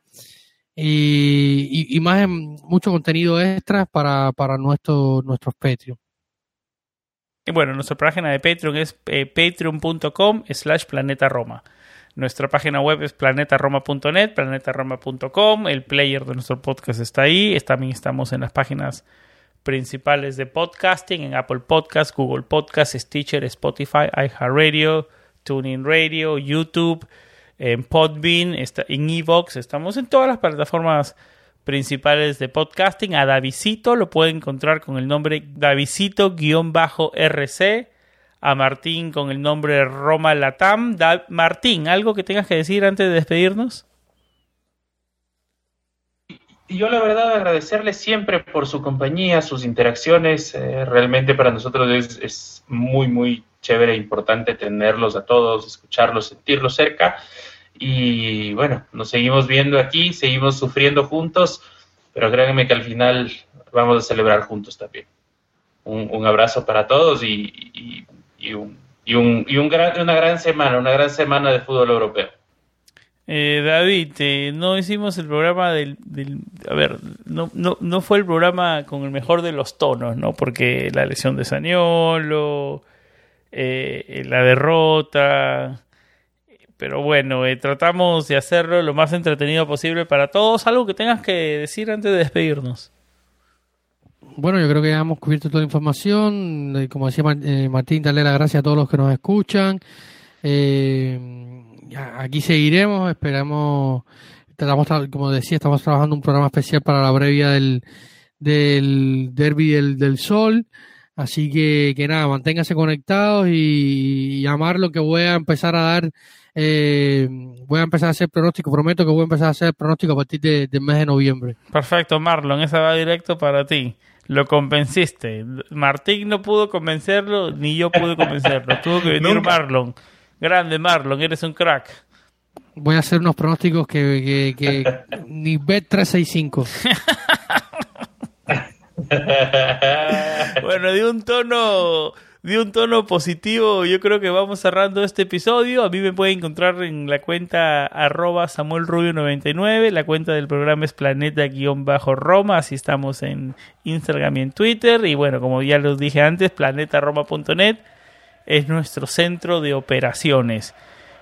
Y, y, más en mucho contenido extra para, para nuestro, nuestros Patreon bueno, nuestra página de Patreon es eh, patreon.com slash planeta Roma. Nuestra página web es planetaroma.net, planetaroma.com. El player de nuestro podcast está ahí. También estamos en las páginas principales de podcasting, en Apple Podcasts, Google Podcasts, Stitcher, Spotify, iHeartRadio, TuneIn Radio, YouTube, en Podbean, en Evox. Estamos en todas las plataformas principales de podcasting. A Davisito lo pueden encontrar con el nombre Davisito-RC. A Martín con el nombre Roma Latam. Martín, ¿algo que tengas que decir antes de despedirnos? yo la verdad agradecerle siempre por su compañía, sus interacciones. Eh, realmente para nosotros es, es, muy, muy chévere e importante tenerlos a todos, escucharlos, sentirlos cerca. Y bueno, nos seguimos viendo aquí, seguimos sufriendo juntos, pero créanme que al final vamos a celebrar juntos también. Un, abrazo para todos y, un, y, un, y un gran, una gran semana, una gran semana de fútbol europeo. Eh, David, eh, no hicimos el programa del, a ver, no, no, no fue el programa con el mejor de los tonos, ¿no? Porque la lesión de Saniolo, eh, la derrota, pero bueno, eh, tratamos de hacerlo lo más entretenido posible para todos. ¿Algo que tengas que decir antes de despedirnos? Bueno, yo creo que ya hemos cubierto toda la información. Eh, como decía eh, Martín, darle las gracias a todos los que nos escuchan. aquí seguiremos, esperamos, tratamos, como decía, estamos trabajando un programa especial para la previa del, del Derby del, del Sol. Así que, que nada, manténganse conectados y, y amar lo que voy a empezar a dar eh, voy a empezar a hacer pronóstico, prometo que voy a empezar a hacer pronóstico a partir del mes de noviembre. Perfecto, Marlon, esa va directo para ti. Lo convenciste. Martín no pudo convencerlo, ni yo pude convencerlo. Tuvo que venir Marlon. Grande Marlon, eres un crack. Voy a hacer unos pronósticos que, que, que ni B365. bueno, de un tono de un tono positivo, yo creo que vamos cerrando este episodio. A mí me pueden encontrar en la cuenta arroba samuelrubio99. La cuenta del programa es planeta-roma. Así estamos en Instagram y en Twitter. Y bueno, como ya les dije antes, planetaroma.net es nuestro centro de operaciones.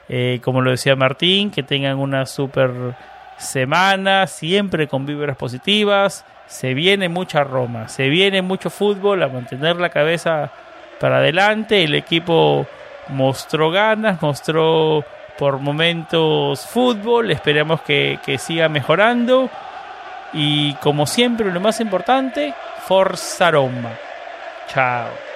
Eh, como lo decía Martín, que tengan una super semana, siempre con vibras positivas. Se viene mucha Roma, se viene mucho fútbol, a mantener la cabeza para adelante. El equipo mostró ganas, mostró por momentos fútbol. Esperamos que, que siga mejorando. Y como siempre, lo más importante, Forza Roma. Chao.